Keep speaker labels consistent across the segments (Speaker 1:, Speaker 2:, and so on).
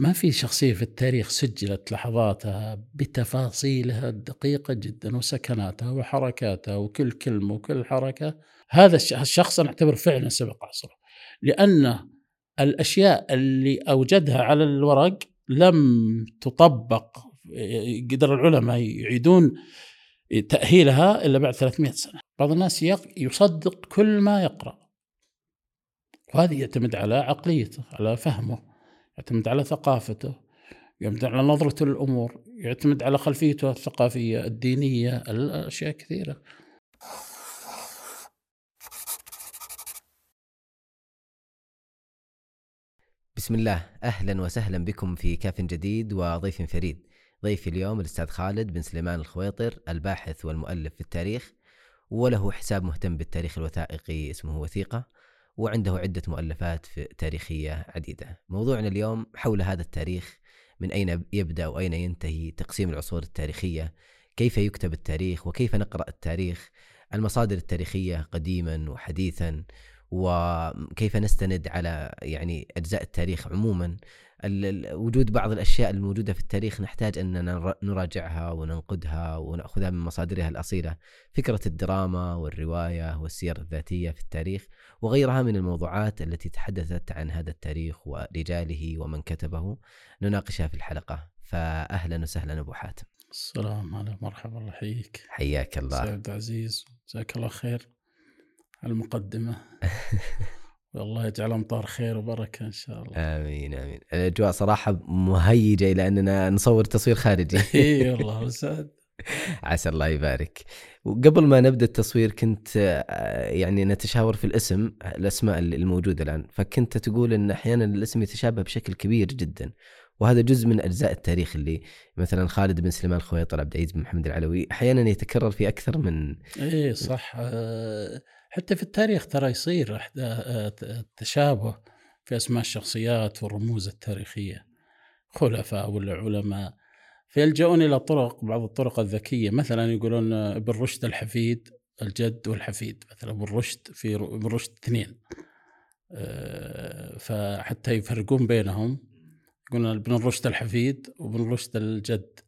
Speaker 1: ما في شخصية في التاريخ سجلت لحظاتها بتفاصيلها الدقيقة جدا وسكناتها وحركاتها وكل كلمة وكل حركة. هذا الشخص أنا أعتبر فعلا سبق عصره لأن الأشياء اللي أوجدها على الورق لم تطبق قدر العلماء يعيدون تأهيلها إلا بعد 300 سنة. بعض الناس يصدق كل ما يقرأ وهذه يعتمد على عقليته على فهمه. يعتمد على ثقافته يعتمد على نظرته للأمور يعتمد على خلفيته الثقافية الدينية الأشياء كثيرة.
Speaker 2: بسم الله. أهلا وسهلا بكم في كاف جديد وضيف فريد. ضيفي اليوم الأستاذ خالد بن سليمان الخويطر الباحث والمؤلف في التاريخ وله حساب مهتم بالتاريخ الوثائقي اسمه وثيقة. وعنده عدة مؤلفات تاريخية عديدة. موضوعنا اليوم حول هذا التاريخ من أين يبدأ وأين ينتهي تقسيم العصور التاريخية، كيف يكتب التاريخ وكيف نقرأ التاريخ، المصادر التاريخية قديما وحديثا وكيف نستند على يعني أجزاء التاريخ عموما وجود بعض الأشياء الموجودة في التاريخ نحتاج اننا نراجعها وننقدها ونأخذها من مصادرها الأصيلة. فكرة الدراما والرواية والسير الذاتية في التاريخ وغيرها من الموضوعات التي تحدثت عن هذا التاريخ ورجاله ومن كتبه نناقشها في الحلقة. فاهلا وسهلا أبو حاتم.
Speaker 1: السلام عليكم مرحبا الله يحييك
Speaker 2: حياك الله.
Speaker 1: سيد عزيز جزاك الله خير. المقدمة. والله يجعل أمطار خير وبركة إن شاء الله.
Speaker 2: آمين آمين. الأجواء صراحة مهيجة إلى أننا نصور تصوير خارجي.
Speaker 1: إي والله وسعد.
Speaker 2: عسى الله يبارك. وقبل ما نبدأ التصوير كنت آه، يعني نتشاور في الاسم الأسماء الموجودة الآن. فكنت تقول إن أحيانا الاسم يتشابه بشكل كبير جدا. وهذا جزء من أجزاء التاريخ اللي مثلا خالد بن سليمان الخويطر عبد العزيز بن محمد العلوي أحيانا يتكرر في أكثر من
Speaker 1: إي صح آه، حتى في التاريخ ترى يصير تشابه في أسماء الشخصيات والرموز التاريخية. خلفاء ولا علماء فيلجؤون إلى طرق بعض الطرق الذكية. مثلا يقولون ابن رشد الحفيد الجد والحفيد. مثلا ابن رشد في ابن رشد اثنين. آه، فحتى يفرقون بينهم. يقولون ابن رشد الحفيد وابن رشد الجد.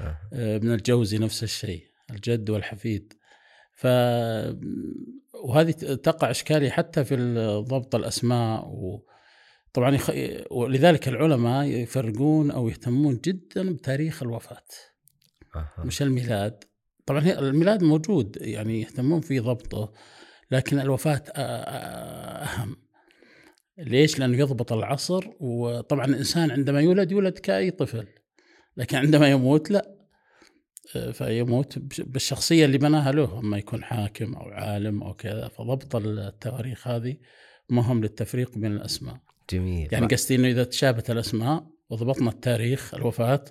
Speaker 1: آه. آه، ابن الجوزي نفس الشيء الجد والحفيد. ف وهذه تقع إشكالية حتى في ضبط الأسماء و طبعا يخ... ولذلك العلماء يفرقون أو يهتمون جدا بتاريخ الوفاة أه. مش الميلاد طبعا الميلاد موجود يعني يهتمون في ضبطه لكن الوفاة أهم ليش؟ لأنه يضبط العصر وطبعا الانسان عندما يولد يولد كأي طفل لكن عندما يموت لا فيموت بالشخصية اللي بناها له أما يكون حاكم أو عالم أو كذا فضبط التواريخ هذه مهم للتفريق بين الأسماء.
Speaker 2: جميل
Speaker 1: يعني قصدي إنه إذا تشابهت الأسماء وضبطنا التاريخ الوفاة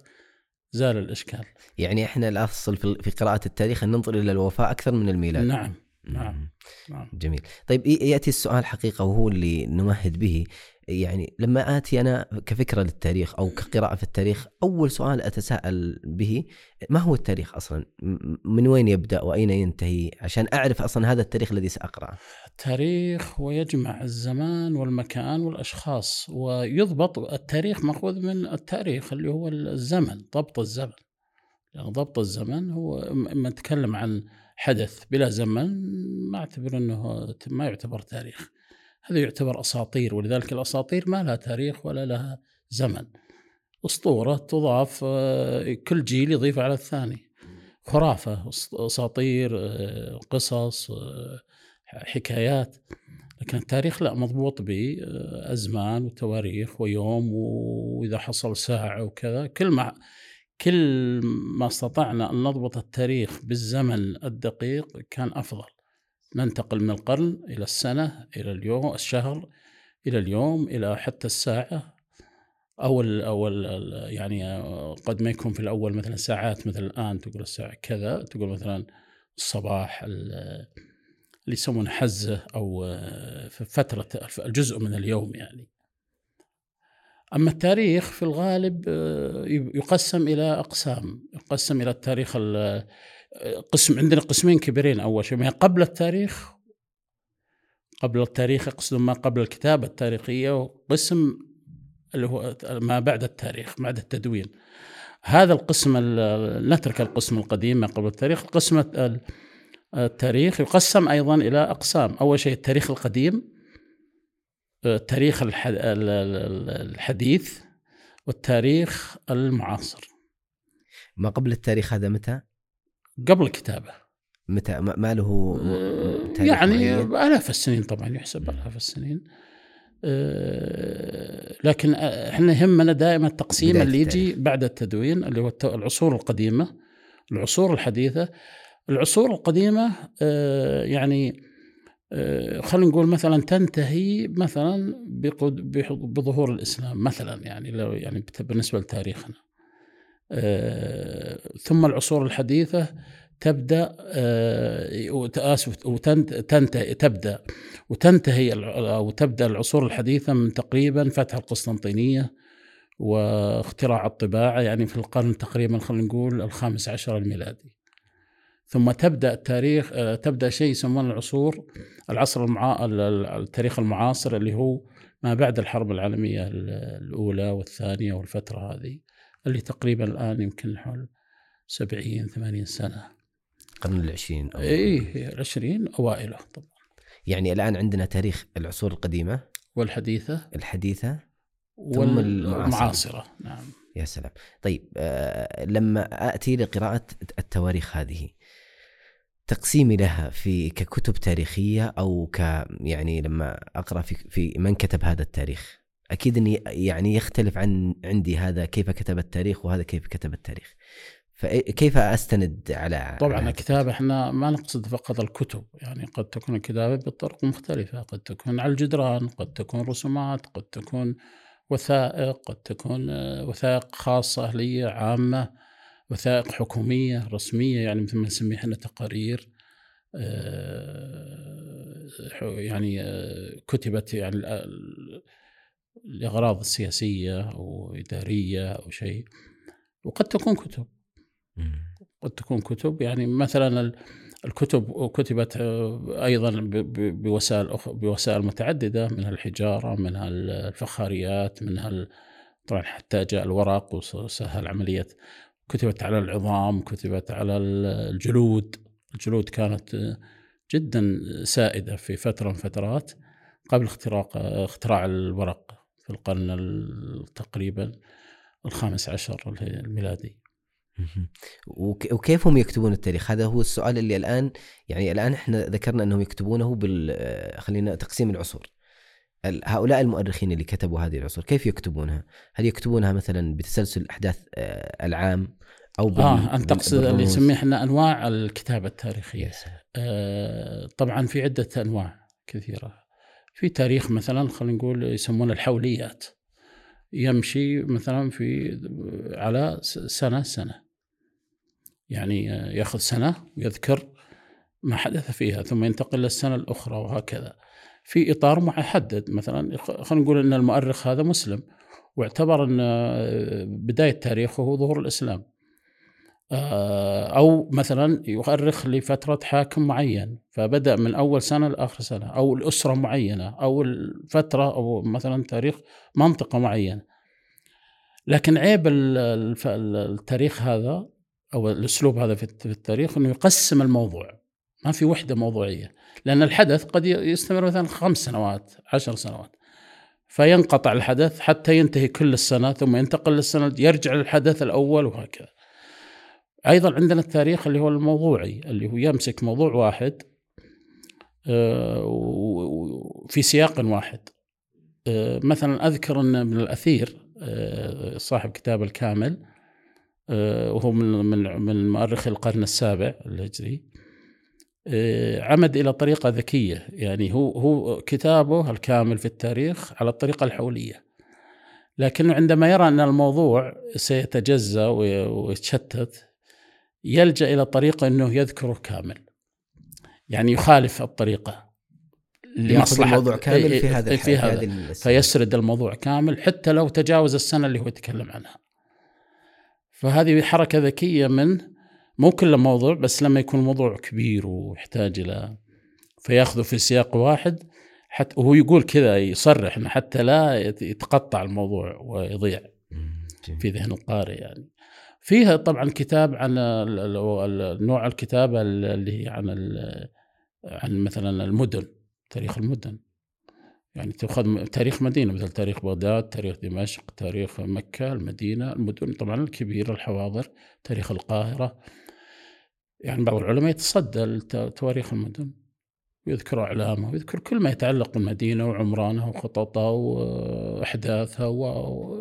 Speaker 1: زال الإشكال.
Speaker 2: يعني إحنا الاصل في قراءة التاريخ أن ننظر إلى الوفاة أكثر من الميلاد.
Speaker 1: نعم نعم.
Speaker 2: نعم. جميل. طيب يأتي السؤال حقيقة وهو اللي نمهد به يعني لما آتي أنا كفكرة للتاريخ أو كقراءة في التاريخ أول سؤال أتساءل به ما هو التاريخ أصلا؟ من وين يبدأ وأين ينتهي؟ عشان أعرف أصلا هذا التاريخ الذي سأقرأه.
Speaker 1: التاريخ هو يجمع الزمان والمكان والأشخاص ويضبط التاريخ مأخوذ من التاريخ اللي هو الزمن ضبط الزمن. يعني ضبط الزمن هو ما نتكلم عن حدث بلا زمن ما أعتبر إنه ما يعتبر تاريخ. هذا يعتبر أساطير ولذلك الأساطير ما لها تاريخ ولا لها زمن. أسطورة تضاف آه، كل جيل يضيف على الثاني. خرافة أساطير آه، قصص آه، حكايات. لكن التاريخ لا مضبوط بأزمان وتواريخ ويوم وإذا حصل ساعة وكذا كل ما كل ما استطعنا أن نضبط التاريخ بالزمن الدقيق كان أفضل. ننتقل من القرن إلى السنة إلى اليوم الشهر إلى اليوم إلى حتى الساعة. أو ال أو ال يعني قد ما يكون في الأول مثلا ساعات مثل الآن تقول الساعة كذا تقول مثلا الصباح اللي يسمونه حزة أو في فترة الجزء من اليوم يعني. أما التاريخ في الغالب يقسم إلى أقسام. يقسم إلى التاريخ قسم عندنا قسمين كبيرين أول شيء ما قبل التاريخ قبل التاريخ اقصد ما قبل الكتابة التاريخية وقسم اللي هو ما بعد التاريخ بعد التدوين. هذا القسم نترك القسم القديم ما قبل التاريخ. القسم التاريخ يقسم أيضا إلى أقسام. أول شيء التاريخ القديم التاريخ الحديث والتاريخ المعاصر.
Speaker 2: ما قبل التاريخ هذا متى؟
Speaker 1: قبل الكتابة.
Speaker 2: متى؟ ما له
Speaker 1: يعني آلاف السنين طبعا يحسب آلاف السنين. آه، لكن إحنا يهمنا دائما التقسيم اللي يجي بعد التدوين اللي هو العصور القديمة. العصور الحديثة. العصور القديمة آه، يعني آه، خلينا نقول مثلا تنتهي مثلا بظهور الإسلام مثلا يعني لو يعني بالنسبة لتاريخنا. آه، ثم العصور الحديثة تبدأ اسف وتنتهي تبدأ وتنتهي أو تبدا العصور الحديثة من تقريبا فتح القسطنطينية واختراع الطباعة يعني في القرن تقريبا خلينا نقول الخامس عشر الميلادي. ثم تبدأ التاريخ آه، تبدأ شيء يسمونه العصور العصر المعا... التاريخ المعاصر اللي هو ما بعد الحرب العالمية الأولى والثانية والفترة هذه. اللي تقريبا الآن يمكن حول 70 80 سنة.
Speaker 2: القرن العشرين
Speaker 1: أو اي العشرين أوائلة طبعا.
Speaker 2: يعني الآن عندنا تاريخ العصور القديمة.
Speaker 1: والحديثة.
Speaker 2: الحديثة.
Speaker 1: ثم المعاصرة نعم.
Speaker 2: يا سلام. طيب آه لما آتي لقراءة التواريخ هذه تقسيمي لها في ككتب تاريخية أو ك يعني لما أقرأ في في من كتب هذا التاريخ؟ أكيد إني يعني يختلف عن عندي هذا كيف كتب التاريخ وهذا كيف كتب التاريخ. فكيف أستند على
Speaker 1: طبعا على الكتابه إحنا ما نقصد فقط الكتب يعني قد تكون الكتابة بطرق مختلفة قد تكون على الجدران قد تكون رسومات قد تكون وثائق قد تكون وثائق خاصة لي عامة وثائق حكومية رسمية يعني مثل ما نسميها إحنا تقارير آه، يعني آه، كتبت يعني لاغراض سياسيه أو إدارية أو شيء. وقد تكون كتب. قد تكون كتب. يعني مثلا الكتب كتبت آه، أيضا بوسائل بوسائل متعددة منها الحجارة منها الفخاريات منها طبعا حتى جاء الورق وسهل عملية. كتبت على العظام كتبت على الجلود. الجلود كانت جدا سائدة في فترة من فترات قبل اختراق اختراع الورق. في القرن تقريبا الخامس عشر الميلادي.
Speaker 2: وكيف هم يكتبون التاريخ؟ هذا هو السؤال اللي الآن يعني الآن إحنا ذكرنا أنهم يكتبونه بال خلينا تقسيم العصور. هؤلاء المؤرخين اللي كتبوا هذه العصور كيف يكتبونها؟ هل يكتبونها مثلا بتسلسل الاحداث آه، العام
Speaker 1: أو بال... آه انت تقصد اللي نسميه إحنا أنواع الكتابة التاريخية. آه طبعا في عدة أنواع كثيرة. في تاريخ مثلا خلينا نقول يسمونه الحوليات. يمشي مثلا في على سنة سنة. يعني ياخذ سنة ويذكر ما حدث فيها ثم ينتقل للسنة الأخرى وهكذا. في إطار محدد مثلا خلينا نقول إن المؤرخ هذا مسلم واعتبر إن بداية تاريخه هو ظهور الإسلام. آه، أو مثلا يؤرخ لفترة حاكم معين فبدأ من أول سنة لآخر سنة أو الأسرة معينة أو الفترة أو مثلا تاريخ منطقة معينة. لكن عيب التاريخ هذا أو الأسلوب هذا في التاريخ إنه يقسم الموضوع. ما في وحدة موضوعية لأن الحدث قد يستمر مثلا خمس سنوات عشر سنوات. فينقطع الحدث حتى ينتهي كل السنة ثم ينتقل للسنة يرجع للحدث الأول وهكذا. أيضا عندنا التاريخ اللي هو الموضوعي اللي هو يمسك موضوع واحد آه، في سياق واحد. آه، مثلا أذكر إن ابن الأثير آه، صاحب كتاب الكامل وهو من من من مؤرخ القرن السابع الهجري عمد إلى طريقة ذكية. يعني هو هو كتابه الكامل في التاريخ على الطريقة الحولية. لكنه عندما يرى أن الموضوع سيتجزأ ويتشتت يلجأ إلى طريقة إنه يذكره كامل. يعني يخالف الطريقة
Speaker 2: لمصلحه الموضوع كامل في هذا
Speaker 1: في هذا فيسرد الموضوع كامل حتى لو تجاوز السنة اللي هو يتكلم عنها. فهذه حركة ذكية من مو كل موضوع بس لما يكون موضوع كبير ويحتاج إلى فيأخذه في سياق واحد حتى وهو يقول كذا يصرح إنه حتى لا يتقطع الموضوع ويضيع في ذهن القارئ يعني. فيها طبعا كتاب عن نوع الكتابه اللي هي عن عن مثلا المدن تاريخ المدن. يعني تأخذ تاريخ مدينة مثل تاريخ بغداد تاريخ دمشق تاريخ مكة المدينة المدن طبعا الكبيرة الحواضر تاريخ القاهرة. يعني بعض العلماء يتصدى لتواريخ المدن ويذكر أعلامها ويذكر كل ما يتعلق بالمدينة وعمرانها وخططها وأحداثها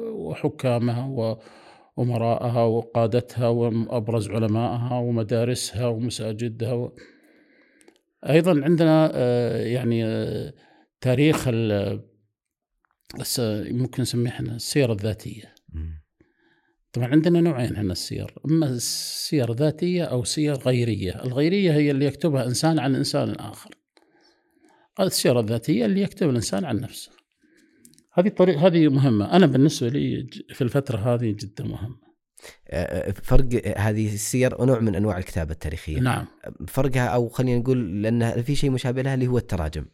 Speaker 1: وحكامها وأمراءها وقادتها وأبرز علمائها ومدارسها ومساجدها و... أيضا عندنا آه، يعني آه، تاريخ ممكن نسميه إحنا السيرة الذاتية طبعا عندنا نوعين هنا السير أما السير ذاتيه أو سير غيريه، الغيرية هي اللي يكتبها إنسان عن إنسان آخر. السيرة الذاتية اللي يكتب الإنسان عن نفسه. هذه الطريقة هذه مهمة، أنا بالنسبة لي في الفترة هذه جدا مهمة.
Speaker 2: فرق هذه السير نوع من أنواع الكتابة التاريخية.
Speaker 1: نعم.
Speaker 2: فرقها أو خلينا نقول لأن في شيء مشابه لها اللي هو التراجم.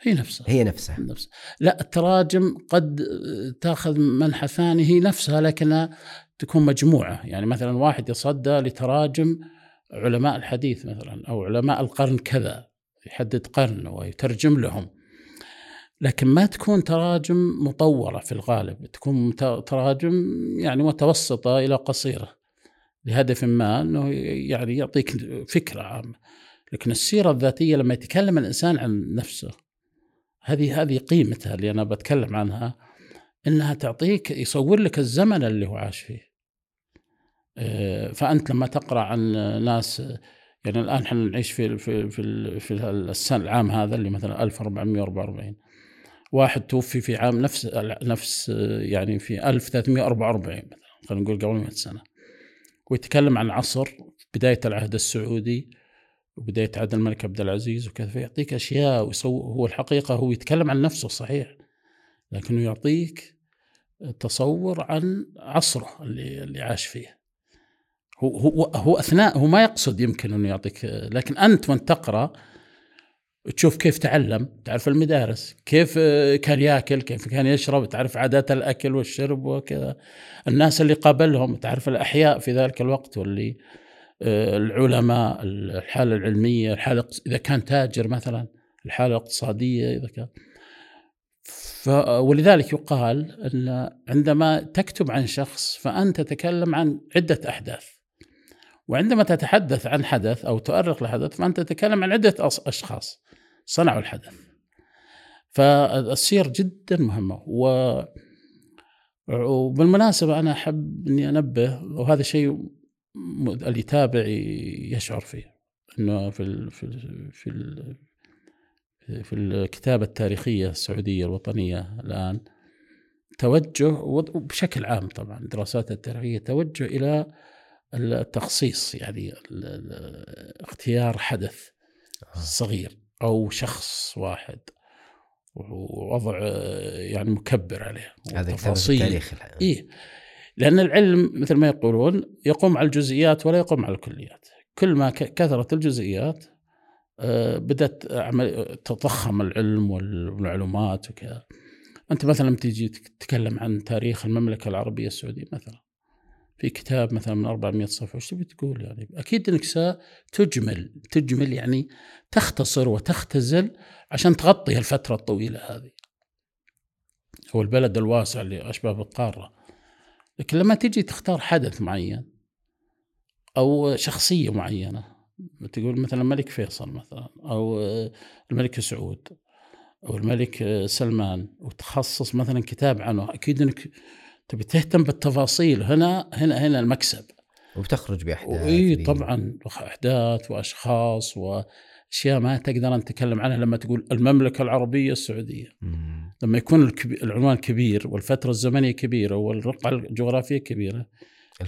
Speaker 1: هي نفسها
Speaker 2: هي نفسها
Speaker 1: نفسها لا التراجم قد تأخذ منحى ثاني هي نفسها لكنها تكون مجموعة يعني مثلا واحد يصدى لتراجم علماء الحديث مثلا أو علماء القرن كذا يحدد قرن ويترجم لهم لكن ما تكون تراجم مطورة في الغالب تكون تراجم يعني متوسطة إلى قصيرة لهدف ما إنه يعني يعطيك فكرة عامة لكن السيرة الذاتية لما يتكلم الإنسان عن نفسه هذه هذه قيمتها اللي أنا بتكلم عنها إنها تعطيك يصور لك الزمن اللي هو عاش فيه. آه، فأنت لما تقرأ عن ناس يعني الآن إحنا نعيش في في في, في السنة العام هذا اللي مثلا 1444 واحد توفي في عام نفس نفس يعني في 1344 مثلا خلينا نقول قبل 100 سنة. ويتكلم عن عصر بداية العهد السعودي وبداية عهد الملك عبد العزيز وكذا فيعطيك أشياء ويصو هو الحقيقة هو يتكلم عن نفسه صحيح لكنه يعطيك تصور عن عصره اللي اللي عاش فيه. هو هو هو أثناء هو ما يقصد يمكن إنه يعطيك لكن أنت وانت تقرأ تشوف كيف تعلم تعرف المدارس كيف كان ياكل كيف كان يشرب تعرف عادات الأكل والشرب وكذا. الناس اللي قابلهم تعرف الأحياء في ذلك الوقت واللي آه، العلماء الحالة العلمية الحالة إذا كان تاجر مثلا الحالة الاقتصادية إذا كان. ف ولذلك يقال أن عندما تكتب عن شخص فأنت تتكلم عن عدة أحداث. وعندما تتحدث عن حدث أو تؤرخ لحدث فأنت تتكلم عن عدة أشخاص. صنعوا الحدث فالسير جدا مهمة و وبالمناسبة أنا أحب إني أنبه وهذا شيء اللي يتابع يشعر فيه إنه في ال في ال في ال في الكتابة التاريخية السعودية الوطنية الآن توجه وبشكل عام طبعا الدراسات التاريخية توجه إلى التخصيص يعني اختيار حدث آه. صغير أو شخص واحد. ووضع يعني مكبر عليه
Speaker 2: هذا تفاصيل التاريخ
Speaker 1: إيه. لأن العلم مثل ما يقولون يقوم على الجزئيات ولا يقوم على الكليات. كل ما كثرت الجزئيات آه، بدأت تضخم العلم والمعلومات وكذا. أنت مثلا تيجي تتكلم عن تاريخ المملكة العربية السعودية مثلا. في كتاب مثلا من 400 صفحة وش تبي تقول يعني؟ أكيد أنك ستجمل تجمل يعني تختصر وتختزل عشان تغطي الفترة الطويلة هذه. هو البلد الواسع اللي أشبه بالقارة لكن لما تجي تختار حدث معين أو شخصية معينة تقول مثلا الملك فيصل مثلا أو الملك سعود أو الملك سلمان وتخصص مثلا كتاب عنه أكيد إنك تبي تهتم بالتفاصيل هنا هنا هنا المكسب.
Speaker 2: وبتخرج بأحداث
Speaker 1: اي طبعا احداث وأشخاص وأشياء ما تقدر أن تتكلم عنها لما تقول المملكة العربية السعودية. مم. لما يكون العنوان كبير والفترة الزمنية كبيرة والرقعة الجغرافية كبيرة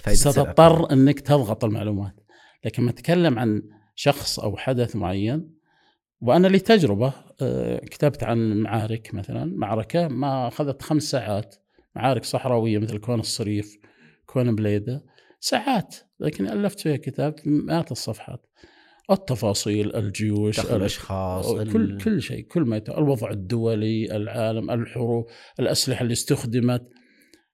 Speaker 1: ستضطر إنك تضغط المعلومات. لكن ما تتكلم عن شخص أو حدث معين وأنا لي تجربة آه، كتبت عن معارك مثلا معركة ما أخذت خمس ساعات. معارك صحراوية مثل كون الصريف كون بليدة. ساعات لكن ألفت فيها كتاب مئات الصفحات. التفاصيل الجيوش
Speaker 2: الأشخاص
Speaker 1: كل كل شيء كل ما. الوضع الدولي العالم الحروب الأسلحة اللي استخدمت.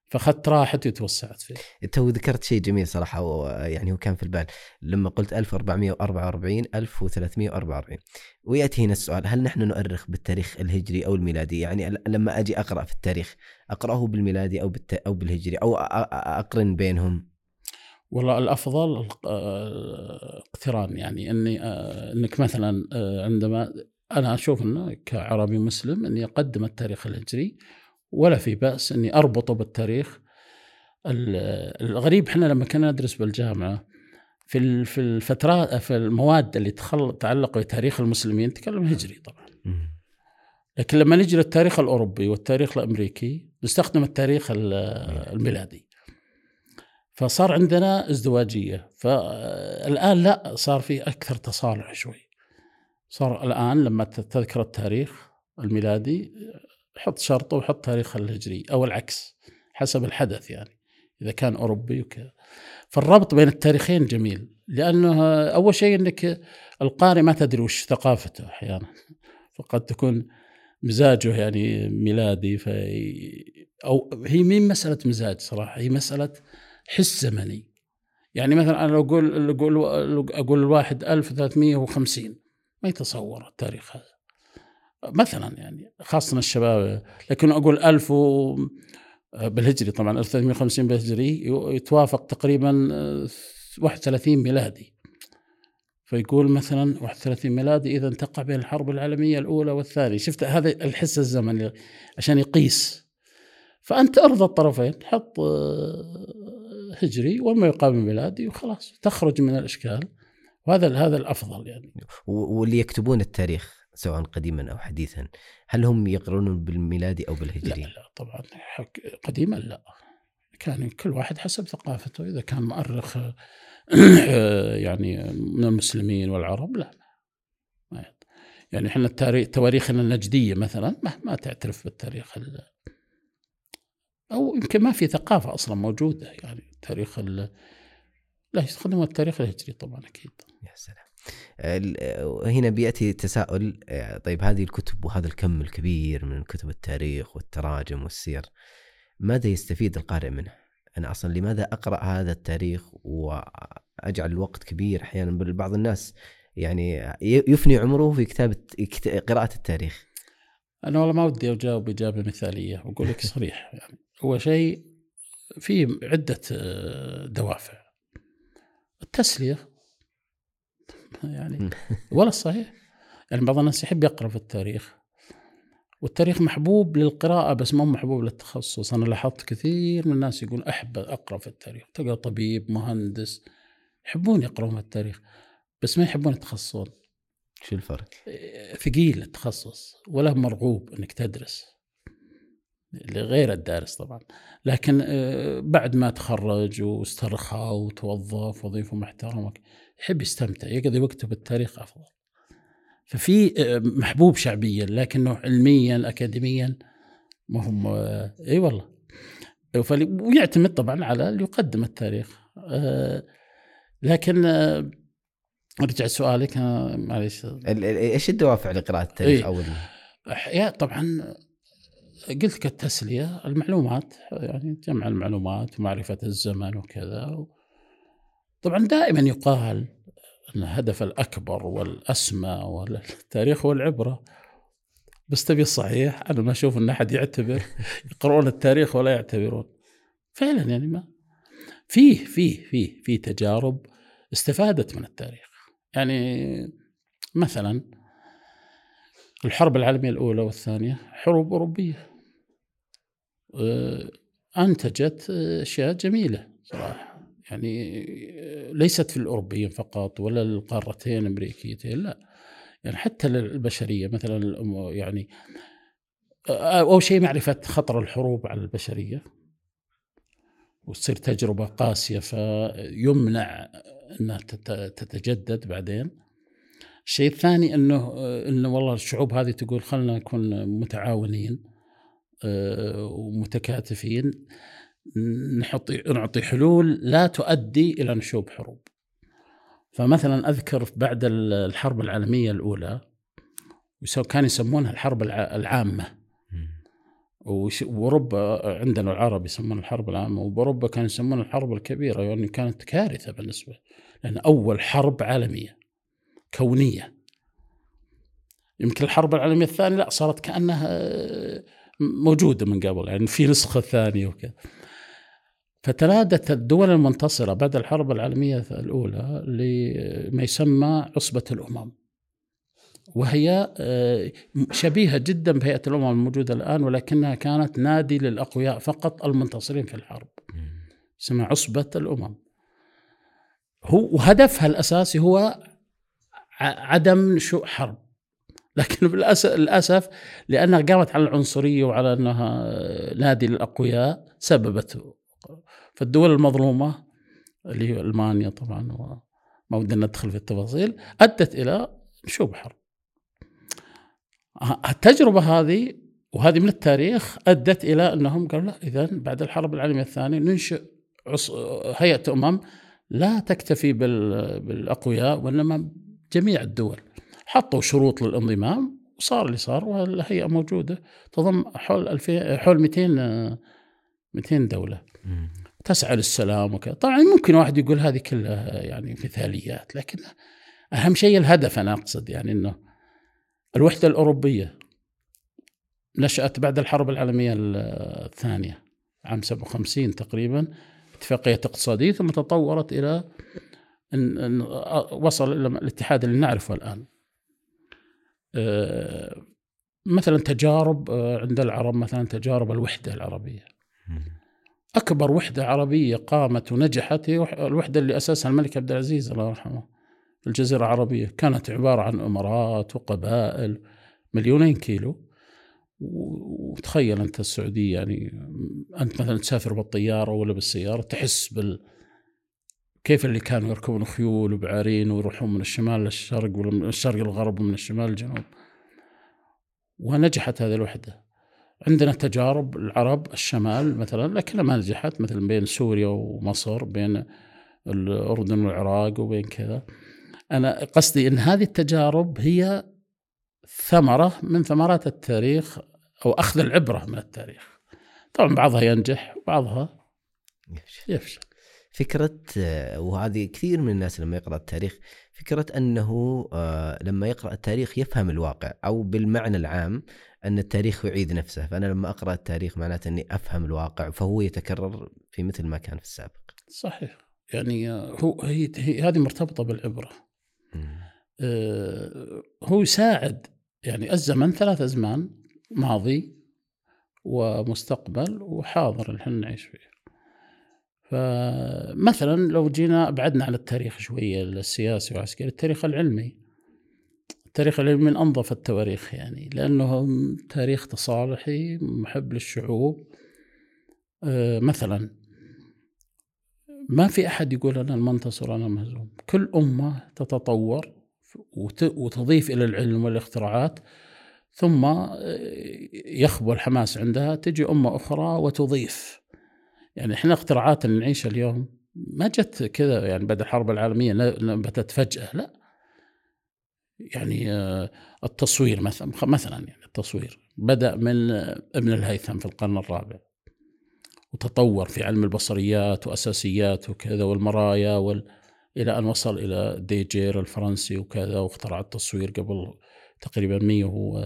Speaker 1: فأخذت راحتي وتوسعت فيه.
Speaker 2: تو ذكرت شيء جميل صراحة يعني هو كان في البال. لما قلت 1444 1344 ويأتي هنا السؤال هل نحن نؤرخ بالتاريخ الهجري أو الميلادي؟ يعني لما أجي أقرأ في التاريخ أقرأه بالميلادي أو بالت... أو بالهجري أو أقرن بينهم؟
Speaker 1: والله الأفضل اقتران. يعني إني إنك مثلا عندما أنا أشوف إنه كعربي مسلم إني أقدم التاريخ الهجري. ولا في بأس إني أربطه بالتاريخ. الغريب إحنا لما كنا ندرس بالجامعة في في الفترات في المواد اللي تتعلق بتاريخ المسلمين تكلم هجري طبعا. لكن لما نجي للتاريخ الأوروبي والتاريخ الأمريكي نستخدم التاريخ الميلادي. فصار عندنا ازدواجية. فالان لا صار في أكثر تصالح شوي. صار الآن لما تذكر التاريخ الميلادي حط شرطه وحط تاريخ الهجري أو العكس حسب الحدث يعني إذا كان أوروبي وكذا فالربط بين التاريخين جميل لأنه أول شيء إنك القارئ ما تدري وش ثقافته أحيانا فقد تكون مزاجه يعني ميلادي في أو هي مين مسألة مزاج صراحة؟ هي مسألة حس زمني. يعني مثلا أنا لو أقول أقول أقول الواحد 1350 ما يتصور التاريخ هذا. مثلا يعني خاصة الشباب. لكن أقول ألف و بالهجري طبعا 1350 بالهجري يتوافق تقريبا 31 ميلادي. فيقول مثلا 31 ميلادي إذا تقع بين الحرب العالمية الأولى والثانية. شفت؟ هذا الحس الزمني عشان يقيس. فأنت أرضى الطرفين حط هجري وما يقابل ميلادي وخلاص تخرج من الإشكال. وهذا هذا الأفضل يعني.
Speaker 2: واللي يكتبون التاريخ. سواء قديما أو حديثا هل هم يقرونون بالميلادي أو بالهجري؟
Speaker 1: لا, لا طبعا قديما لا. كان كل واحد حسب ثقافته إذا كان مؤرخ يعني من المسلمين والعرب لا ما يعني إحنا التاريخ تواريخنا النجدية مثلا ما, ما تعترف بالتاريخ أو يمكن ما في ثقافة أصلا موجودة يعني تاريخ لا يستخدمون التاريخ الهجري طبعا أكيد.
Speaker 2: يا سلام. هنا بيأتي تساؤل آه، طيب هذه الكتب وهذا الكم الكبير من كتب التاريخ والتراجم والسير ماذا يستفيد القارئ منه؟ أنا أصلا لماذا أقرأ هذا التاريخ وأجعل الوقت كبير أحيانا بعض الناس يعني يفني عمره في كتابه قراءة التاريخ.
Speaker 1: أنا والله ما ودي أجاوب اجابه مثالية وأقول لك صريح يعني هو شيء في عدة آه، دوافع. التسلية يعني ولا صحيح. يعني بعض الناس يحب يقرأ في التاريخ. والتاريخ محبوب للقراءة بس مو محبوب للتخصص. أنا لاحظت كثير من الناس يقول أحب أقرأ في التاريخ. تلقى طبيب مهندس يحبون يقرؤون في التاريخ بس ما يحبون يتخصصون.
Speaker 2: شو الفرق؟
Speaker 1: ثقيل التخصص ولا مرغوب إنك تدرس. لغير الدارس طبعا. لكن آه، بعد ما تخرج واسترخى وتوظف وظيفة محترمة يحب يستمتع يقضي وقته بالتاريخ أفضل. ففي آه، محبوب شعبيا لكنه علميا اكاديميا ما هم آه، إي والله. ويعتمد طبعا على اللي يقدم التاريخ. لكن أرجع سؤالك معلش
Speaker 2: إيش الدوافع لقراءة التاريخ اول
Speaker 1: يا طبعا قلت كالتسلية المعلومات يعني جمع المعلومات ومعرفة الزمن وكذا طبعا دائما يقال أن الهدف الأكبر والأسمى والتاريخ هو العبرة. بس تبي الصحيح؟ أنا ما أشوف أن أحد يعتبر يقرؤون التاريخ ولا يعتبرون. فعلا يعني ما فيه فيه فيه فيه تجارب استفادت من التاريخ. يعني مثلا الحرب العالمية الأولى والثانية حروب أوروبية. آه، أنتجت أشياء جميلة صراحة. يعني آه، ليست في الأوروبيين فقط ولا القارتين الأمريكيتين لا. يعني حتى للبشرية مثلا يعني آه، أول شيء معرفة خطر الحروب على البشرية. وتصير تجربة قاسية فيمنع أنها تتجدد بعدين. الشيء الثاني أنه أنه والله الشعوب هذه تقول خلنا نكون متعاونين. آه، ومتكاتفين نحط نعطي حلول لا تؤدي إلى نشوب حروب. فمثلا أذكر بعد الحرب العالمية الأولى كانوا يسمونها الحرب العامة. واوروبا عندنا العرب يسمونها الحرب العامة وباوروبا كانوا يسمونها الحرب الكبيرة يعني كانت كارثة بالنسبة لأن أول حرب عالمية كونية. يمكن الحرب العالمية الثانية لا صارت كأنها موجودة من قبل يعني في نسخة ثانية وكذا. فتنادت الدول المنتصرة بعد الحرب العالمية الأولى لما يسمى عصبة الأمم. وهي آه، شبيهة جدا بهيئة الأمم الموجودة الآن ولكنها كانت نادي للأقوياء فقط المنتصرين في الحرب. اسمها عصبة الأمم. هو وهدفها الأساسي هو عدم نشوء حرب. لكن للأسف لأنها قامت على العنصرية وعلى أنها نادي للأقوياء سببت فالدول المظلومة اللي هي ألمانيا طبعا وما ودنا ندخل في التفاصيل أدت إلى نشوب حرب التجربة هذه وهذه من التاريخ أدت إلى أنهم قالوا لا اذا بعد الحرب العالمية الثانية ننشئ هيئة أمم لا تكتفي بالأقوياء وإنما جميع الدول. حطوا شروط للانضمام وصار اللي صار والهيئة موجودة تضم حول 2000 حول 200 200 دولة. تسعى للسلام وكذا طبعا ممكن واحد يقول هذه كلها يعني مثاليات لكن أهم شيء الهدف أنا أقصد يعني إنه الوحدة الأوروبية نشأت بعد الحرب العالمية الثانية عام 57 تقريبا اتفاقية اقتصادية ثم تطورت إلى أن وصل إلى الاتحاد اللي نعرفه الآن. آه، مثلا تجارب آه، عند العرب مثلا تجارب الوحدة العربية. أكبر وحدة عربية قامت ونجحت هي الوحدة اللي أسسها الملك عبد العزيز الله يرحمه الجزيرة العربية. كانت عبارة عن إمارات وقبائل مليونين كيلو. وتخيل أنت السعودية يعني أنت مثلا تسافر بالطيارة ولا بالسيارة تحس بال كيف اللي كانوا يركبون خيول وبعارين ويروحون من الشمال للشرق ولا من الشرق للغرب ومن الشمال للجنوب ونجحت هذه الوحدة عندنا تجارب العرب الشمال مثلا لكنها ما نجحت مثلا بين سوريا ومصر بين الأردن والعراق وبين كذا أنا قصدي إن هذه التجارب هي ثمرة من ثمرات التاريخ أو أخذ العبرة من التاريخ. طبعا بعضها ينجح وبعضها يفشل.
Speaker 2: فكرة وهذه كثير من الناس لما يقرأ التاريخ فكرة أنه آه، لما يقرأ التاريخ يفهم الواقع أو بالمعنى العام أن التاريخ يعيد نفسه. فأنا لما أقرأ التاريخ معناته أني أفهم الواقع فهو يتكرر في مثل ما كان في السابق.
Speaker 1: صحيح. يعني هو هي, هي هذه مرتبطة بالعبرة. آه، هو يساعد يعني الزمن ثلاث أزمان ماضي ومستقبل وحاضر اللي إحنا نعيش فيه. فمثلا لو جينا بعدنا عن التاريخ شوية السياسي والعسكري التاريخ العلمي. التاريخ العلمي من أنظف التواريخ يعني لأنه تاريخ تصالحي محب للشعوب. آه، مثلا ما في أحد يقول أنا المنتصر أنا المهزوم كل أمة تتطور وتضيف إلى العلم والاختراعات ثم آه، يخبو الحماس عندها تجي أمة أخرى وتضيف. يعني إحنا اختراعات اللي نعيشها اليوم ما جت كذا يعني بعد الحرب العالمية نبتت فجأة لا. يعني آه، التصوير مثلا مثلا يعني التصوير بدأ من ابن الهيثم في القرن الرابع. وتطور في علم البصريات وأساسيات وكذا والمرايا وال... إلى أن وصل إلى ديجير الفرنسي وكذا واخترع التصوير قبل تقريبا 100 و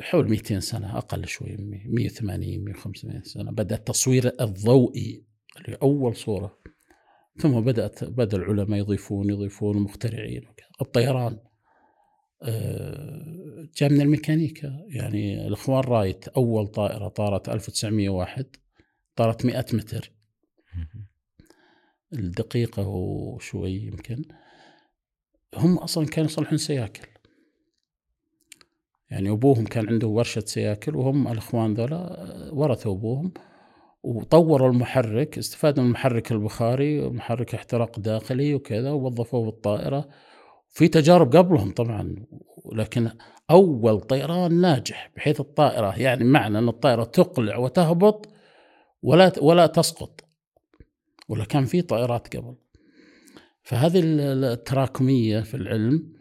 Speaker 1: حول 200 سنة أقل شوي 180 185 سنة. بدأ التصوير الضوئي اللي أول صورة. ثم بدأت بدأ العلماء يضيفون يضيفون مخترعين الطيران آه، جاء من الميكانيكا. يعني الإخوان رايت أول طائرة طارت 1901 طارت 100 متر. الدقيقة وشوي يمكن. هم أصلا كانوا يصلحون سياكل. يعني أبوهم كان عنده ورشة سياكل وهم الإخوان ذولا ورثوا أبوهم. وطوروا المحرك استفادوا من المحرك البخاري محرك احتراق داخلي وكذا ووظفوه بالطائرة. في تجارب قبلهم طبعا لكن أول طيران ناجح بحيث الطائرة يعني معنى أن الطائرة تقلع وتهبط ولا ولا تسقط. ولا كان في طائرات قبل. فهذه التراكمية في العلم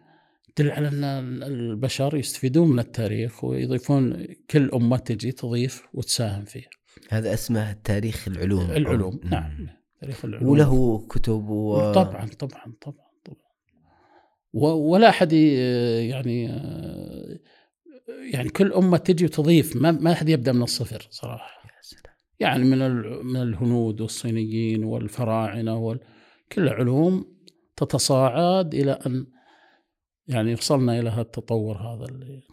Speaker 1: تدل على أن البشر يستفيدون من التاريخ ويضيفون كل أمة تجي تضيف وتساهم فيه.
Speaker 2: هذا اسمه تاريخ العلوم
Speaker 1: العلوم نعم تاريخ العلوم
Speaker 2: وله كتب و...
Speaker 1: طبعا طبعا طبعا طبعا ولا أحد يعني يعني كل أمة تجي وتضيف ما ما أحد يبدأ من الصفر صراحة. يا سلام. يعني من من الهنود والصينيين والفراعنة وال... كل علوم تتصاعد إلى أن يعني وصلنا إلى هالتطور هذا اللي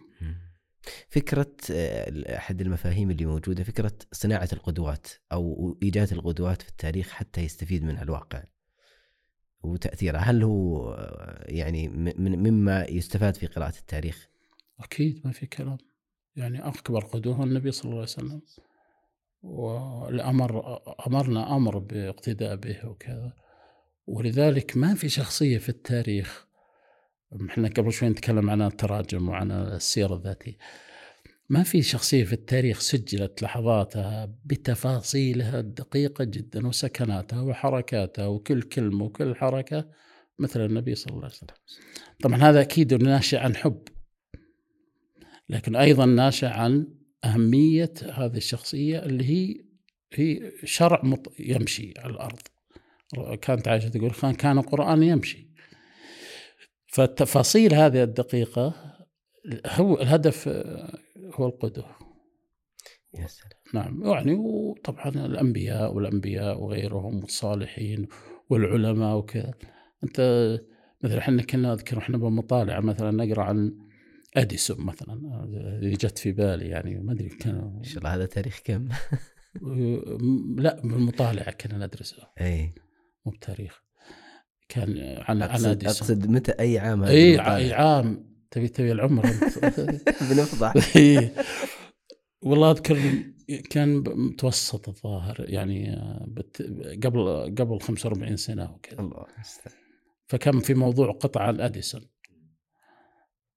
Speaker 2: فكرة آه، أحد المفاهيم اللي موجودة فكرة صناعة القدوات أو إيجاد القدوات في التاريخ حتى يستفيد منها الواقع وتأثيرها. هل هو آه، يعني من مما يستفاد في قراءة التاريخ؟
Speaker 1: أكيد ما في كلام. يعني أكبر قدوة هو النبي صلى الله عليه وسلم. والأمر أمرنا أمر باقتداء به وكذا. ولذلك ما في شخصية في التاريخ إحنا قبل شوي نتكلم عن التراجم وعن السيرة الذاتية. ما في شخصية في التاريخ سجلت لحظاتها بتفاصيلها الدقيقة جدا وسكناتها وحركاتها وكل كلمة وكل حركة مثل النبي صلى الله عليه وسلم. طبعا هذا أكيد ناشئ عن حب لكن أيضا ناشئ عن أهمية هذه الشخصية اللي هي هي شرع يمشي على الأرض. كانت عائشة تقول كان القرآن يمشي. فالتفاصيل هذه الدقيقة هو الهدف هو القدوة. يا سلام. نعم يعني وطبعا الأنبياء والأنبياء وغيرهم والصالحين والعلماء وكذا. أنت مثلا إحنا كنا نذكر إحنا بالمطالعة مثلا نقرأ عن أديسون مثلا اللي جت في بالي يعني ما أدري كان
Speaker 2: إن شاء الله هذا تاريخ كم؟
Speaker 1: لا بالمطالعة كنا ندرسه.
Speaker 2: اي
Speaker 1: مو بتاريخ. كان عن
Speaker 2: أقصد, عن أقصد متى أي عام
Speaker 1: إي إي عام. تبي تبي العمر
Speaker 2: بنفضح.
Speaker 1: إي. والله أذكر كان متوسط الظاهر يعني بت... قبل قبل 45 سنة وكذا الله فكان في موضوع قطع عن اديسون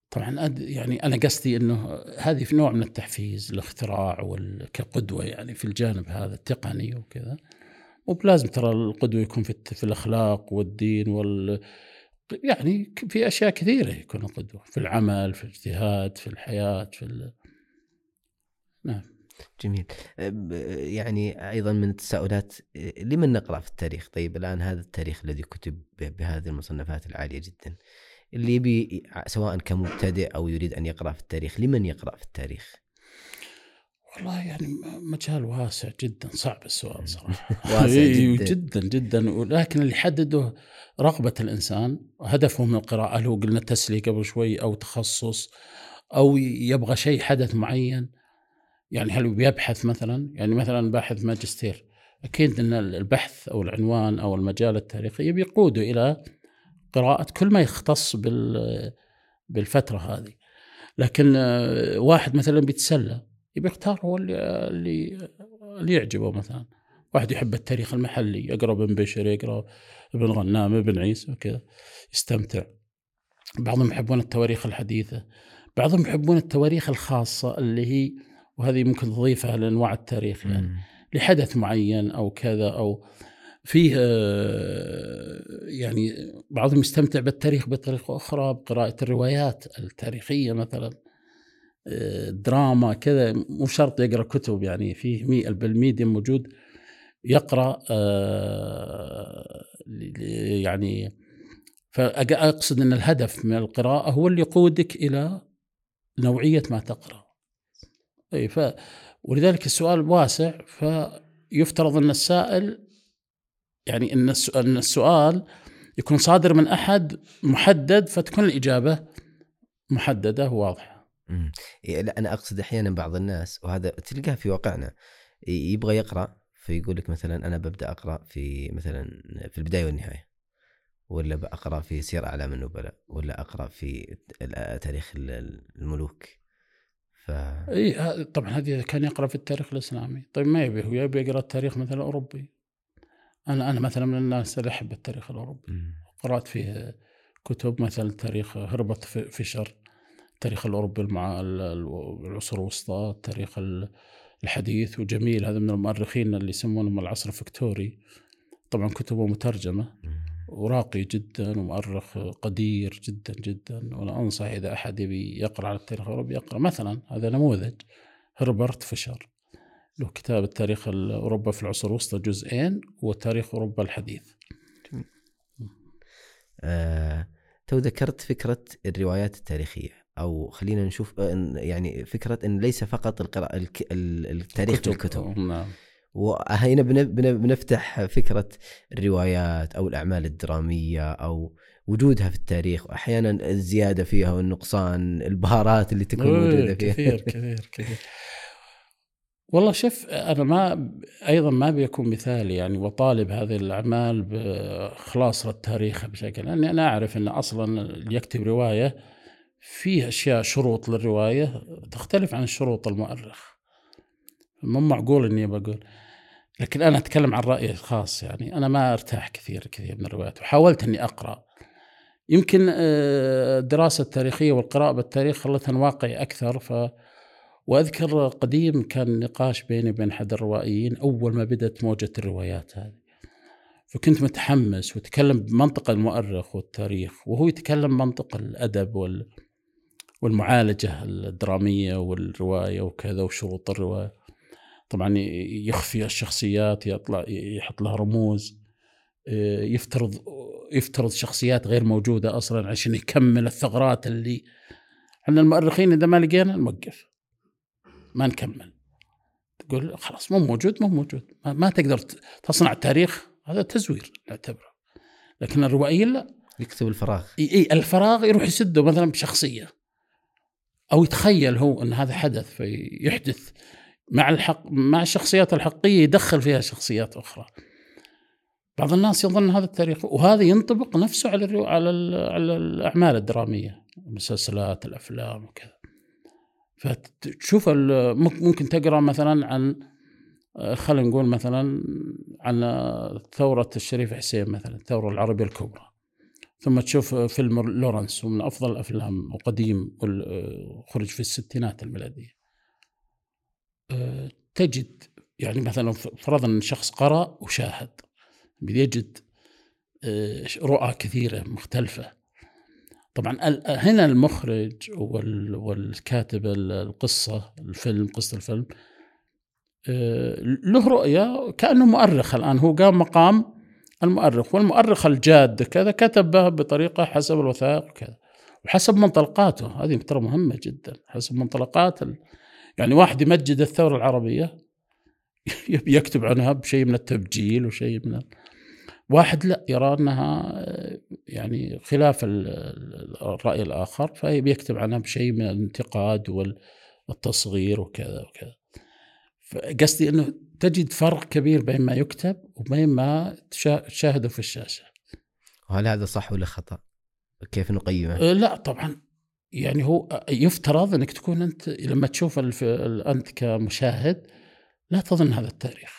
Speaker 1: طبعا أد... يعني أنا قصدي إنه هذه في نوع من التحفيز الاختراع وال... كقدوه يعني في الجانب هذا التقني وكذا. وبلازم ترى القدوة يكون في, في الأخلاق والدين وال يعني في أشياء كثيرة يكون القدوة في العمل في الاجتهاد في الحياة في ال... نعم.
Speaker 2: جميل. يعني أيضا من التساؤلات لمن نقرأ في التاريخ؟ طيب الآن هذا التاريخ الذي كتب بهذه المصنفات العالية جدا اللي يبي سواء كمبتدئ أو يريد أن يقرأ في التاريخ لمن يقرأ في التاريخ؟
Speaker 1: والله يعني مجال واسع جدا صعب السؤال صراحة.
Speaker 2: واسع
Speaker 1: جدا. جدا جدا. ولكن اللي يحدده رغبة الإنسان هدفه من القراءة هل هو قلنا تسليه قبل شوي أو تخصص أو يبغى شيء حدث معين. يعني هل بيبحث مثلا؟ يعني مثلا باحث ماجستير. أكيد إن البحث أو العنوان أو المجال التاريخي بيقوده إلى قراءة كل ما يختص بال بالفترة هذه. لكن واحد مثلا بيتسلى. يبي يختار هو اللي اللي, اللي يعجبه مثلا. واحد يحب التاريخ المحلي يقرأ ابن بشر يقرأ ابن غنام ابن عيسى وكذا يستمتع. بعضهم يحبون التواريخ الحديثة. بعضهم يحبون التواريخ الخاصة اللي هي وهذه ممكن تضيفها لانواع التاريخ يعني. لحدث معين أو كذا أو فيه يعني بعضهم يستمتع بالتاريخ بطريقة أخرى بقراءة الروايات التاريخية مثلا. دراما كذا مو شرط يقرأ كتب يعني فيه بالميديا موجود يقرأ آه، يعني فاقصد إن الهدف من القراءة هو اللي يقودك إلى نوعية ما تقرأ. إي ف ولذلك السؤال واسع فيفترض إن السائل يعني إن إن السؤال يكون صادر من أحد محدد فتكون الإجابة محددة وواضحه
Speaker 2: إيه، لا أنا أقصد أحيانا بعض الناس وهذا تلقاه في واقعنا. يبغى يقرأ فيقول لك مثلا أنا ببدأ أقرأ في مثلا في البداية والنهاية ولا بقرا في سير أعلام النبلاء ولا أقرأ في تاريخ الملوك.
Speaker 1: ف اي طبعا هذه كان يقرأ في التاريخ الإسلامي. طيب ما يبي هو يبي يقرأ التاريخ مثلا الأوروبي. أنا أنا مثلا من الناس اللي أحب التاريخ الأوروبي. م. قرأت فيه كتب مثلا تاريخ هربت فيشر. التاريخ الأوروبي المع العصور الوسطى التاريخ الحديث وجميل. هذا من المؤرخين اللي يسمونهم العصر الفكتوري طبعا كتبه مترجمة. وراقي جدا ومؤرخ قدير جدا جدا. وأنا أنصح إذا أحد يبي يقرأ على التاريخ الأوروبي يقرأ. مثلا هذا نموذج هربرت فيشر. له كتاب التاريخ اوروبا في العصور الوسطى جزئين وتاريخ أوروبا الحديث.
Speaker 2: آه، تو ذكرت فكرة الروايات التاريخية. أو خلينا نشوف آه، يعني فكرة إن ليس فقط القراءة التاريخ كتب. بالكتب نعم. وهنا بنفتح فكرة الروايات أو الأعمال الدرامية أو وجودها في التاريخ. وأحيانا الزيادة فيها والنقصان البهارات اللي تكون موجودة فيها.
Speaker 1: كثير كثير كثير. والله شوف أنا ما أيضا ما بيكون مثالي يعني وطالب هذه الأعمال بخلاص التاريخ بشكل لأني أنا أعرف إن أصلا اللي يكتب رواية فيه أشياء شروط للرواية تختلف عن شروط المؤرخ. مو معقول إني بقول. لكن أنا أتكلم عن رايي الخاص يعني. أنا ما أرتاح كثير كثير من الروايات وحاولت إني أقرأ. يمكن آه، الدراسة التاريخية والقراءة بالتاريخ خلتها واقعي أكثر ف وأذكر قديم كان نقاش بيني وبين أحد الروائيين أول ما بدأت موجة الروايات هذه. فكنت متحمس وتكلم بمنطق المؤرخ والتاريخ وهو يتكلم منطق الأدب وال والمعالجة الدرامية والرواية وكذا وشروط الرواية. طبعا يخفي الشخصيات يطلع يحط لها رموز يفترض يفترض شخصيات غير موجودة أصلا عشان يكمل الثغرات اللي إحنا المؤرخين إذا ما لقينا نوقف ما نكمل. تقول خلاص مو موجود مو موجود. ما, ما تقدر تصنع تاريخ هذا تزوير نعتبره. لكن الروائيين لا.
Speaker 2: يكتب الفراغ.
Speaker 1: إي إي الفراغ يروح يسده مثلا بشخصية. أو يتخيل هو أن هذا حدث فيحدث مع الحق مع الشخصيات الحقيقية يدخل فيها شخصيات أخرى. بعض الناس يظن هذا التاريخ وهذا ينطبق نفسه على على على الأعمال الدرامية المسلسلات الأفلام وكذا. فتشوف ممكن تقرأ مثلا عن خلينا نقول مثلا عن ثورة الشريف حسين مثلا الثورة العربية الكبرى. ثم تشوف فيلم لورنس ومن أفضل الأفلام وقديم خرج في الستينات الميلادية. تجد يعني مثلا فرضا أن شخص قرأ وشاهد بيجد رؤى كثيرة مختلفة. طبعا هنا المخرج والكاتب القصة الفيلم قصة الفيلم آه، له رؤية كأنه مؤرخ الآن. هو قام مقام المؤرخ والمؤرخ الجاد كذا كتبه بطريقة حسب الوثائق وكذا وحسب منطلقاته هذه ترى مهمة جدا حسب منطلقات يعني واحد يمجد الثورة العربية يكتب عنها بشيء من التبجيل وشيء من واحد لا يرى أنها يعني خلاف الرأي الآخر فهي بيكتب عنها بشيء من الانتقاد والتصغير وكذا وكذا. فقصدي إنه تجد فرق كبير بين ما يكتب وبين ما تشاهده في الشاشة.
Speaker 2: وهل هذا صح ولا خطأ؟ كيف نقيمه؟
Speaker 1: أه، لا طبعا. يعني هو يفترض إنك تكون أنت لما تشوف أنت كمشاهد لا تظن هذا التاريخ.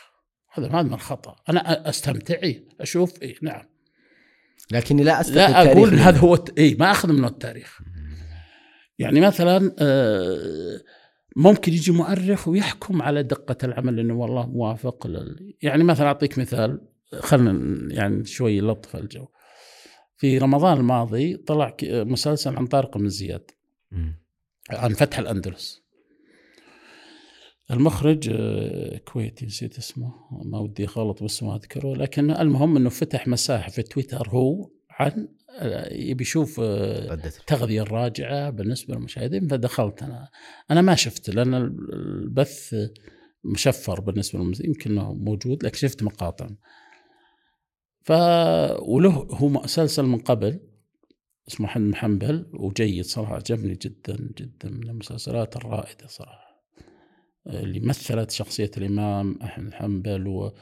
Speaker 1: هذا ما من خطأ. أنا استمتع أشوف إيه نعم.
Speaker 2: لكني لا
Speaker 1: أستمتع لا أقول هذا هو اي ما أخذ منه التاريخ. يعني مثلا آه، ممكن يجي مؤرخ ويحكم على دقة العمل إنه والله موافق لل... يعني مثلا أعطيك مثال خلينا يعني شوي لطف الجو. في رمضان الماضي طلع مسلسل عن طارق بن زياد. عن فتح الأندلس. المخرج آه، كويتي نسيت اسمه ما ودي أغلط بس ما أذكره لكن المهم إنه فتح مساحة في تويتر هو عن يبي يشوف التغذيه آه، الراجعة بالنسبة للمشاهدين فدخلت أنا. أنا ما شفت لأن البث مشفر بالنسبة للمشاهدين يمكن إنه موجود لكن شفت مقاطع. ف وله هو مسلسل من قبل اسمه حمد محنبل وجيد صراحة عجبني جدا جدا من المسلسلات الرائدة صراحة. اللي مثلت شخصية الإمام أحمد حنبل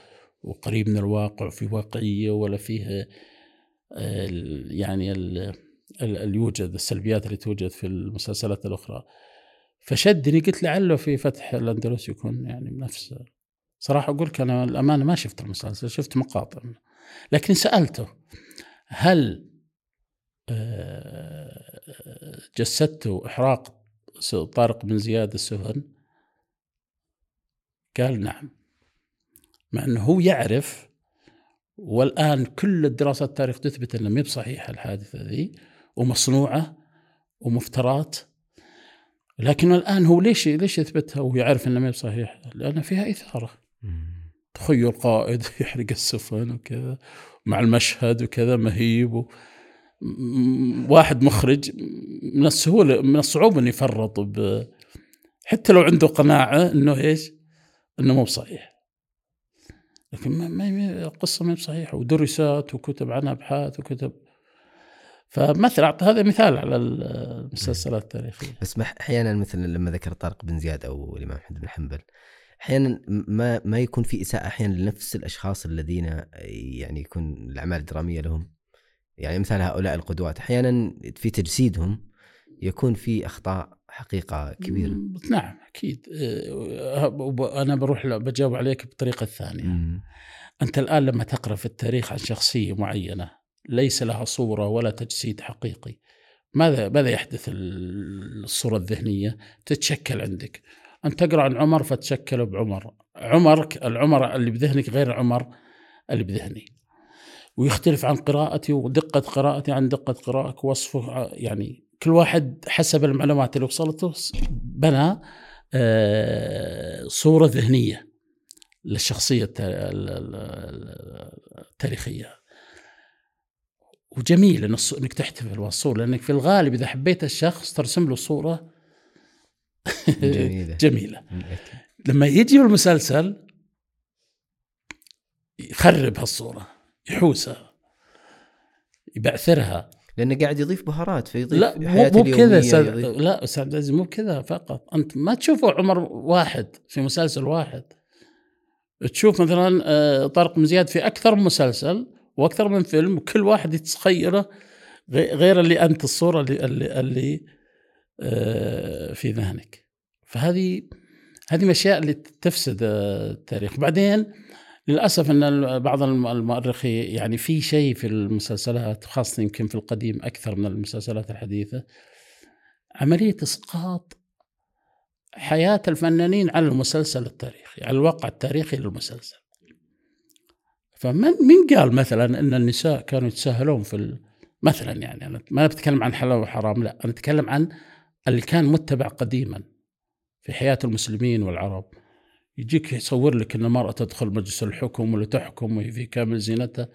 Speaker 1: وقريب من الواقع في واقعية ولا فيه يعني اللي يوجد السلبيات اللي توجد في المسلسلات الأخرى. فشدني قلت لعله في فتح الأندلس يكون يعني نفس. صراحة أقول لك أنا الأمانة ما شفت المسلسل شفت مقاطع. لكن سألته هل جسدته إحراق طارق بن زياد السفن قال نعم. مع أنه هو يعرف والآن كل الدراسات التاريخ تثبت انها ما هي بصحيحه الحادثة ذي ومصنوعة ومفترات لكن الآن هو ليش ليش يثبتها ويعرف انها ما هي بصحيحه؟ لأن فيها إثارة تخيل قائد يحرق السفن وكذا مع المشهد وكذا مهيب و... واحد مخرج من السهوله من الصعوبة إنه يفرط ب... حتى لو عنده قناعة إنه إيش؟ إنه مو بصحيح. لكن ما, القصة ما هي بصحيحه ودرست وكتب عنها أبحاث وكتب. فمثل هذا مثال على المسلسلات التاريخية.
Speaker 2: بس أحيانا مثلا لما ذكر طارق بن زياد أو الإمام أحمد بن حنبل أحيانا ما ما يكون في إساءة أحيانا لنفس الأشخاص الذين يعني يكون الأعمال الدرامية لهم. يعني مثال هؤلاء القدوات أحيانا في تجسيدهم يكون في أخطاء حقيقة كبيرة.
Speaker 1: نعم أكيد. أه، أنا بروح بجاوب عليك بالطريقة الثانية مم. أنت الآن لما تقرأ في التاريخ عن شخصية معينة ليس لها صورة ولا تجسيد حقيقي ماذا ماذا يحدث الصورة الذهنية؟ تتشكل عندك. انت تقرأ عن عمر فتشكل بعمر. عمرك العمر اللي بذهنك غير عمر اللي بذهني. ويختلف عن قراءتي ودقة قراءتي عن دقة قراءتك وصفه يعني كل واحد حسب المعلومات اللي وصلته بنى آه، صورة ذهنية للشخصية التاريخية. وجميل إنك تحتفل بالصورة لأنك في الغالب إذا حبيت الشخص ترسم له صورة جميلة. جميلة. لما يجي المسلسل يخرب هالصورة يحوسها يبعثرها.
Speaker 2: لأنه قاعد يضيف بهارات
Speaker 1: فيضيف لا مو بكذا سد... لا أستاذ عزيز مو بكذا فقط. أنت ما تشوفه عمر واحد في مسلسل واحد. تشوف مثلا آه، طارق بن زياد في أكثر من مسلسل وأكثر من فيلم وكل واحد يتخيله غير اللي أنت الصورة اللي اللي, اللي آه، في ذهنك. فهذه هذه من الأشياء اللي تفسد التاريخ. بعدين للأسف أن بعض المؤرخين يعني في شيء في المسلسلات خاصة يمكن في القديم أكثر من المسلسلات الحديثة عملية إسقاط حياة الفنانين على المسلسل التاريخي على الواقع التاريخي للمسلسل. فمن مين قال مثلا أن النساء كانوا يتساهلون في مثلا يعني أنا ما بتكلم عن حلال وحرام لا أنا أتكلم عن اللي كان متبع قديما في حياة المسلمين والعرب. يجيك يصور لك إن المرأة تدخل مجلس الحكم ولا تحكم وهي في كامل زينتها.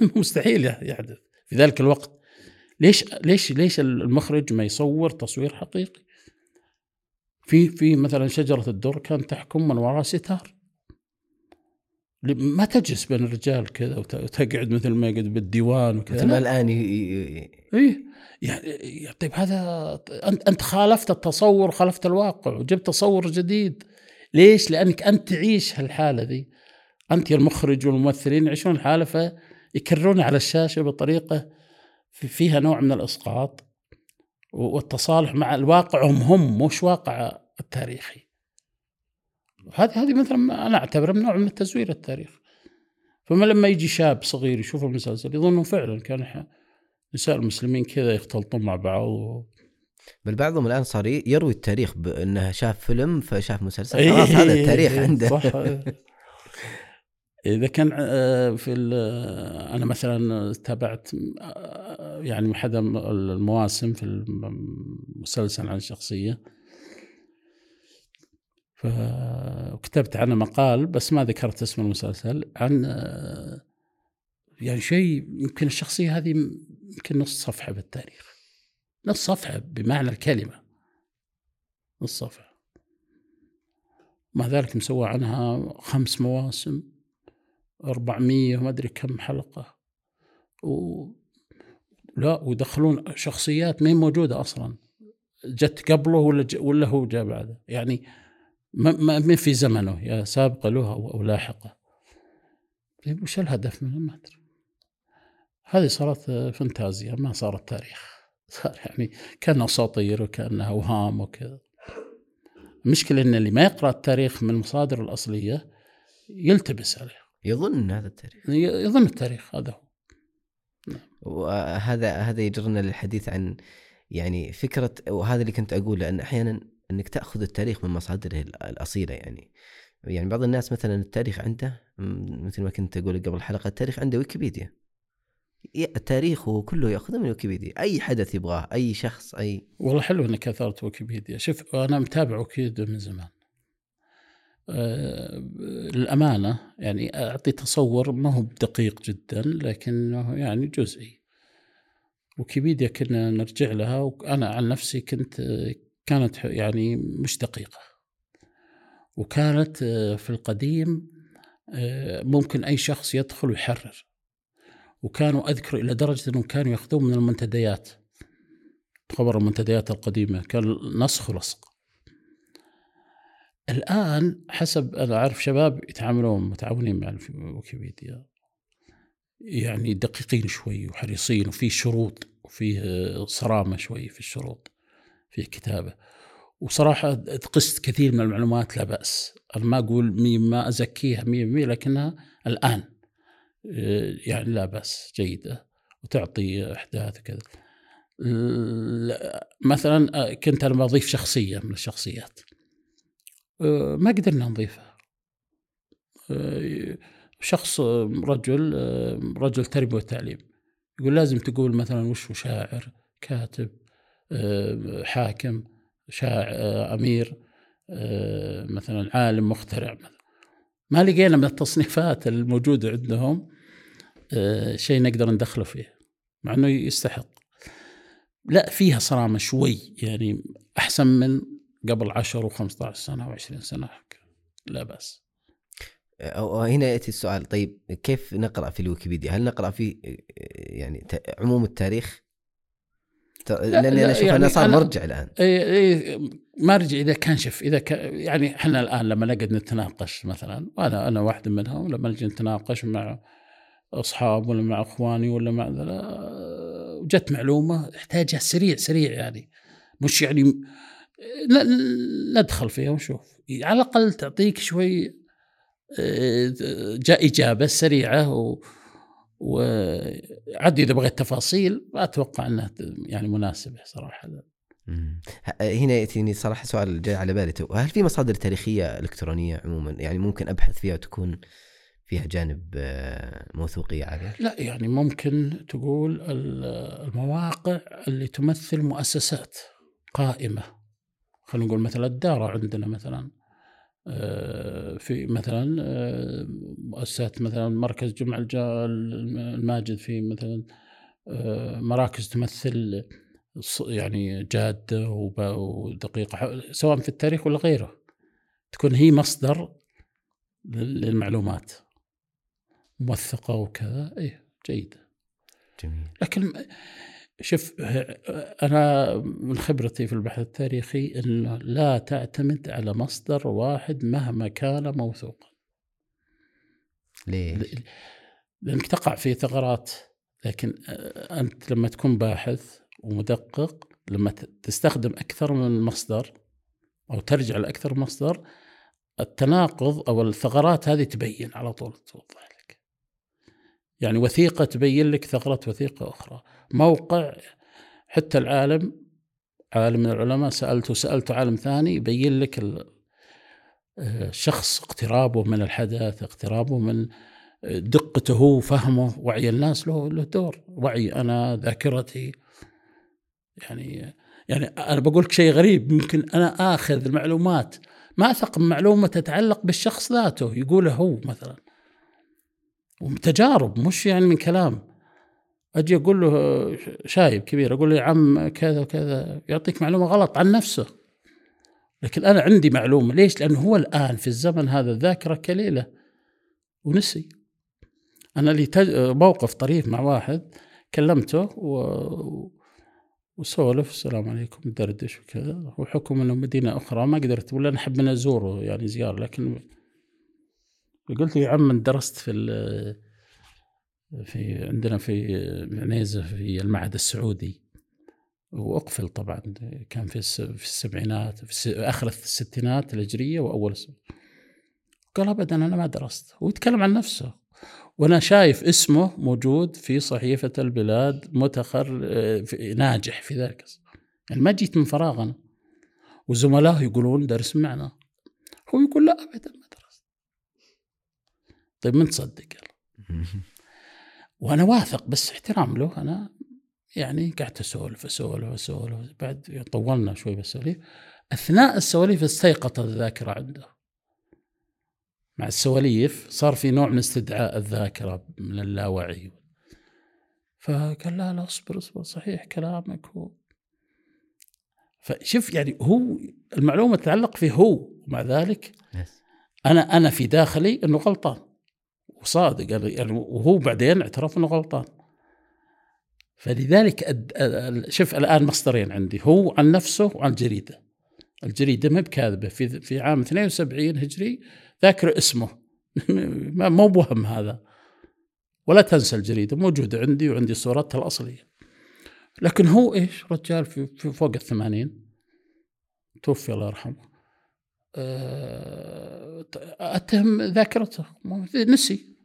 Speaker 1: مستحيل يحدث. في ذلك الوقت ليش ليش ليش المخرج ما يصور تصوير حقيقي؟ في في مثلا شجرة الدر كانت تحكم من وراء ستار. ما تجلس بين الرجال كذا وتقعد مثل ما يقعد بالديوان وكذا
Speaker 2: مثل ما الآن
Speaker 1: اي يعني طيب هذا انت أنت خالفت التصور خالفت الواقع وجبت تصور جديد. ليش؟ لأنك أنت تعيش هالحالة ذي أنت المخرج والممثلين يعيشون الحالة فيكررون على الشاشة بطريقة فيها نوع من الإسقاط والتصالح مع الواقع هم هم مش واقع التاريخي هذه هذه مثلا أنا أعتبرها من نوع من التزوير التاريخ فما لما يجي شاب صغير يشوف المسلسل يظن فعلا كان نساء المسلمين كذا يختلطون مع بعض.
Speaker 2: بل بعضهم الآن صار يروي التاريخ بأنه شاف فيلم فشاف مسلسل. إيه، خلاص هذا التاريخ إيه، عنده. صح.
Speaker 1: إذا كان آه، في أنا مثلا تابعت آه، يعني احد المواسم في المسلسل عن الشخصيه فكتبت عنه مقال بس ما ذكرت اسم المسلسل عن آه، يعني شيء يمكن الشخصية هذه يمكن نص صفحة بالتاريخ. نص صفحة بمعنى الكلمة. نص صفحة مع ذلك مسوى عنها خمس مواسم أربعمية وما أدري كم حلقة. و لا ويدخلون شخصيات ما موجودة أصلا. جت قبله ولا ج... ولا هو جاء بعده. يعني ما ما في زمنه يا سابقة له أو لاحقة. طيب وش الهدف منه؟ ما أدري. هذه صارت فانتازيا ما صارت تاريخ صار يعني كان أساطير وكانها أوهام وكذا المشكلة إن اللي ما يقرأ التاريخ من المصادر الأصلية يلتبس عليه.
Speaker 2: يظن هذا التاريخ.
Speaker 1: يظن التاريخ هذا هو.
Speaker 2: وهذا هذا يجرنا للحديث عن يعني فكرة وهذا اللي كنت أقوله أن أحيانا إنك تأخذ التاريخ من مصادره الأصيلة يعني. يعني بعض الناس مثلا التاريخ عنده مثل ما كنت أقول قبل الحلقة التاريخ عنده ويكيبيديا. هو كله يأخذه من ويكيبيديا. أي حدث يبغاه أي شخص أي
Speaker 1: والله حلو إنك اثرت ويكيبيديا. شوف أنا متابع ويكيبيديا من زمان. آه، للأمانة يعني أعطي تصور ما هو دقيق جدا لكنه يعني جزئي. ويكيبيديا كنا نرجع لها وأنا عن نفسي كنت كانت يعني مش دقيقة. وكانت آه، في القديم آه، ممكن أي شخص يدخل ويحرر. وكانوا أذكر إلى درجة أنهم كانوا يأخذون من المنتديات خبر المنتديات القديمة كان نسخ ولصق الآن حسب أنا أعرف شباب يتعاملون متعاونين مع ويكيبيديا يعني دقيقين شوي وحريصين وفي شروط وفيه صرامة شوي في الشروط في الكتابه وصراحة قست كثير من المعلومات لا بأس. أنا ما أقول مي ما أزكيها 100% لكنها الآن آه، يعني لا بأس جيدة وتعطي أحداث وكذا. مثلا آه، كنت أنا بضيف شخصية من الشخصيات. آه، ما قدرنا نضيفها. آه، شخص آه، رجل آه، رجل تربيه وتعليم. يقول لازم تقول مثلا وش شاعر كاتب آه، حاكم شاعر آه، آه، مثلا عالم مخترع. ما لقينا من التصنيفات الموجودة عندهم آه، شيء نقدر ندخله فيه مع إنه يستحق لا فيها صرامة شوي يعني أحسن من قبل 10 و15 سنة و20 سنة لا
Speaker 2: بأس هنا يأتي السؤال طيب كيف نقرأ في الويكيبيديا؟ هل نقرأ في يعني ت- عموم التاريخ؟ لاني
Speaker 1: لا،
Speaker 2: أنا أشوف
Speaker 1: يعني
Speaker 2: انه صار مرجع الآن
Speaker 1: إيه إيه ما أرجع إذا كان شف إذا كان يعني إحنا الآن لما نقعد نتناقش مثلا وأنا أنا واحد منهم لما نجي نتناقش مع أصحاب ولا مع إخواني ولا مع ذا جت معلومة إحتاجها سريع سريع يعني. مش يعني ن- ندخل فيها ونشوف. على الأقل تعطيك شوي آه، جاء إجابة سريعة و وعد إذا بغيت تفاصيل ما أتوقع إنها يعني
Speaker 2: مناسبة صراحة. هنا يأتيني صراحة سؤال جاي على بالي. هل في مصادر تاريخية إلكترونية عموما؟ يعني ممكن أبحث فيها وتكون فيها جانب آه، موثوقية عاليه؟
Speaker 1: لا يعني ممكن تقول ال- المواقع اللي تمثل مؤسسات قائمة. خلينا نقول مثلا الدارة عندنا مثلا آه، في مثلا آه، مؤسسات مثلا مركز جمع الماجد في مثلا مراكز تمثل يعني جادة ودقيقة سواء في التاريخ ولا غيره. تكون هي مصدر لل- للمعلومات. موثقة وكذا. إيه جيدة
Speaker 2: جميل.
Speaker 1: لكن شوف أنا من خبرتي في البحث التاريخي انه لا تعتمد على مصدر واحد مهما كان موثوقا.
Speaker 2: ليه؟
Speaker 1: لأنك تقع في ثغرات. لكن أنت لما تكون باحث ومدقق لما تستخدم أكثر من مصدر أو ترجع لأكثر مصدر التناقض أو الثغرات هذه تبين على طول توضح. يعني وثيقة تبين لك ثغرة وثيقة أخرى، موقع حتى العالم عالم من العلماء سألته سألته عالم ثاني يبين لك ال- آه، الشخص اقترابه من الحدث، اقترابه من آه، دقته هو فهمه وعي الناس له له دور، وعي أنا ذاكرتي. يعني يعني أنا بقول لك شيء غريب. ممكن أنا آخذ المعلومات ما أثق من معلومه تتعلق بالشخص ذاته. يقوله هو مثلا. وتجارب مش يعني من كلام أجي أقول له شايب كبير أقول له يا عم كذا وكذا يعطيك معلومة غلط عن نفسه لكن أنا عندي معلومة ليش؟ لأنه هو الآن في الزمن هذا الذاكره كليلة ونسي أنا لي. موقف طريف مع واحد كلمته و... وسولف السلام عليكم دردش وكذا وحكم إنه مدينة أخرى ما قدرت ولا نحب من أزوره يعني زيارة لكن قلت له يا عم درست في في عندنا في عنيزه في المعهد السعودي. وأقفل طبعا كان في في السبعينات في آخر الستينات الهجرية وأول قال ابدا أنا ما درست. ويتكلم عن نفسه. وأنا شايف اسمه موجود في صحيفة البلاد متخر ناجح في ذلك يعني ما جيت من فراغ أنا. وزملائه يقولون درس معنا. هو يقول لا ابدا طيب من تصدق؟ وأنا واثق بس احترام له. أنا يعني قعدت أسولف أسولف أسولف. بعد طولنا شوي بالسواليف. أثناء السواليف استيقظت الذاكرة عنده. مع السواليف صار في نوع من استدعاء الذاكرة من اللاوعي. فقال لا لا اصبر اصبر صحيح كلامك هو. فشوف يعني هو المعلومة تتعلق فيه هو. ومع ذلك أنا أنا في داخلي إنه غلطان. وصادق يعني وهو بعدين اعترف إنه غلطان. فلذلك شوف الآن مصدرين عندي هو عن نفسه وعن الجريده الجريدة ما بكاذبة في في عام 72 هجري ذاكر اسمه. مو بوهم هذا. ولا تنسى الجريدة موجودة عندي وعندي صورتها الأصلية. لكن هو إيش؟ رجال في, فوق الثمانين. توفي الله يرحمه. أتهم ذاكرته. نسي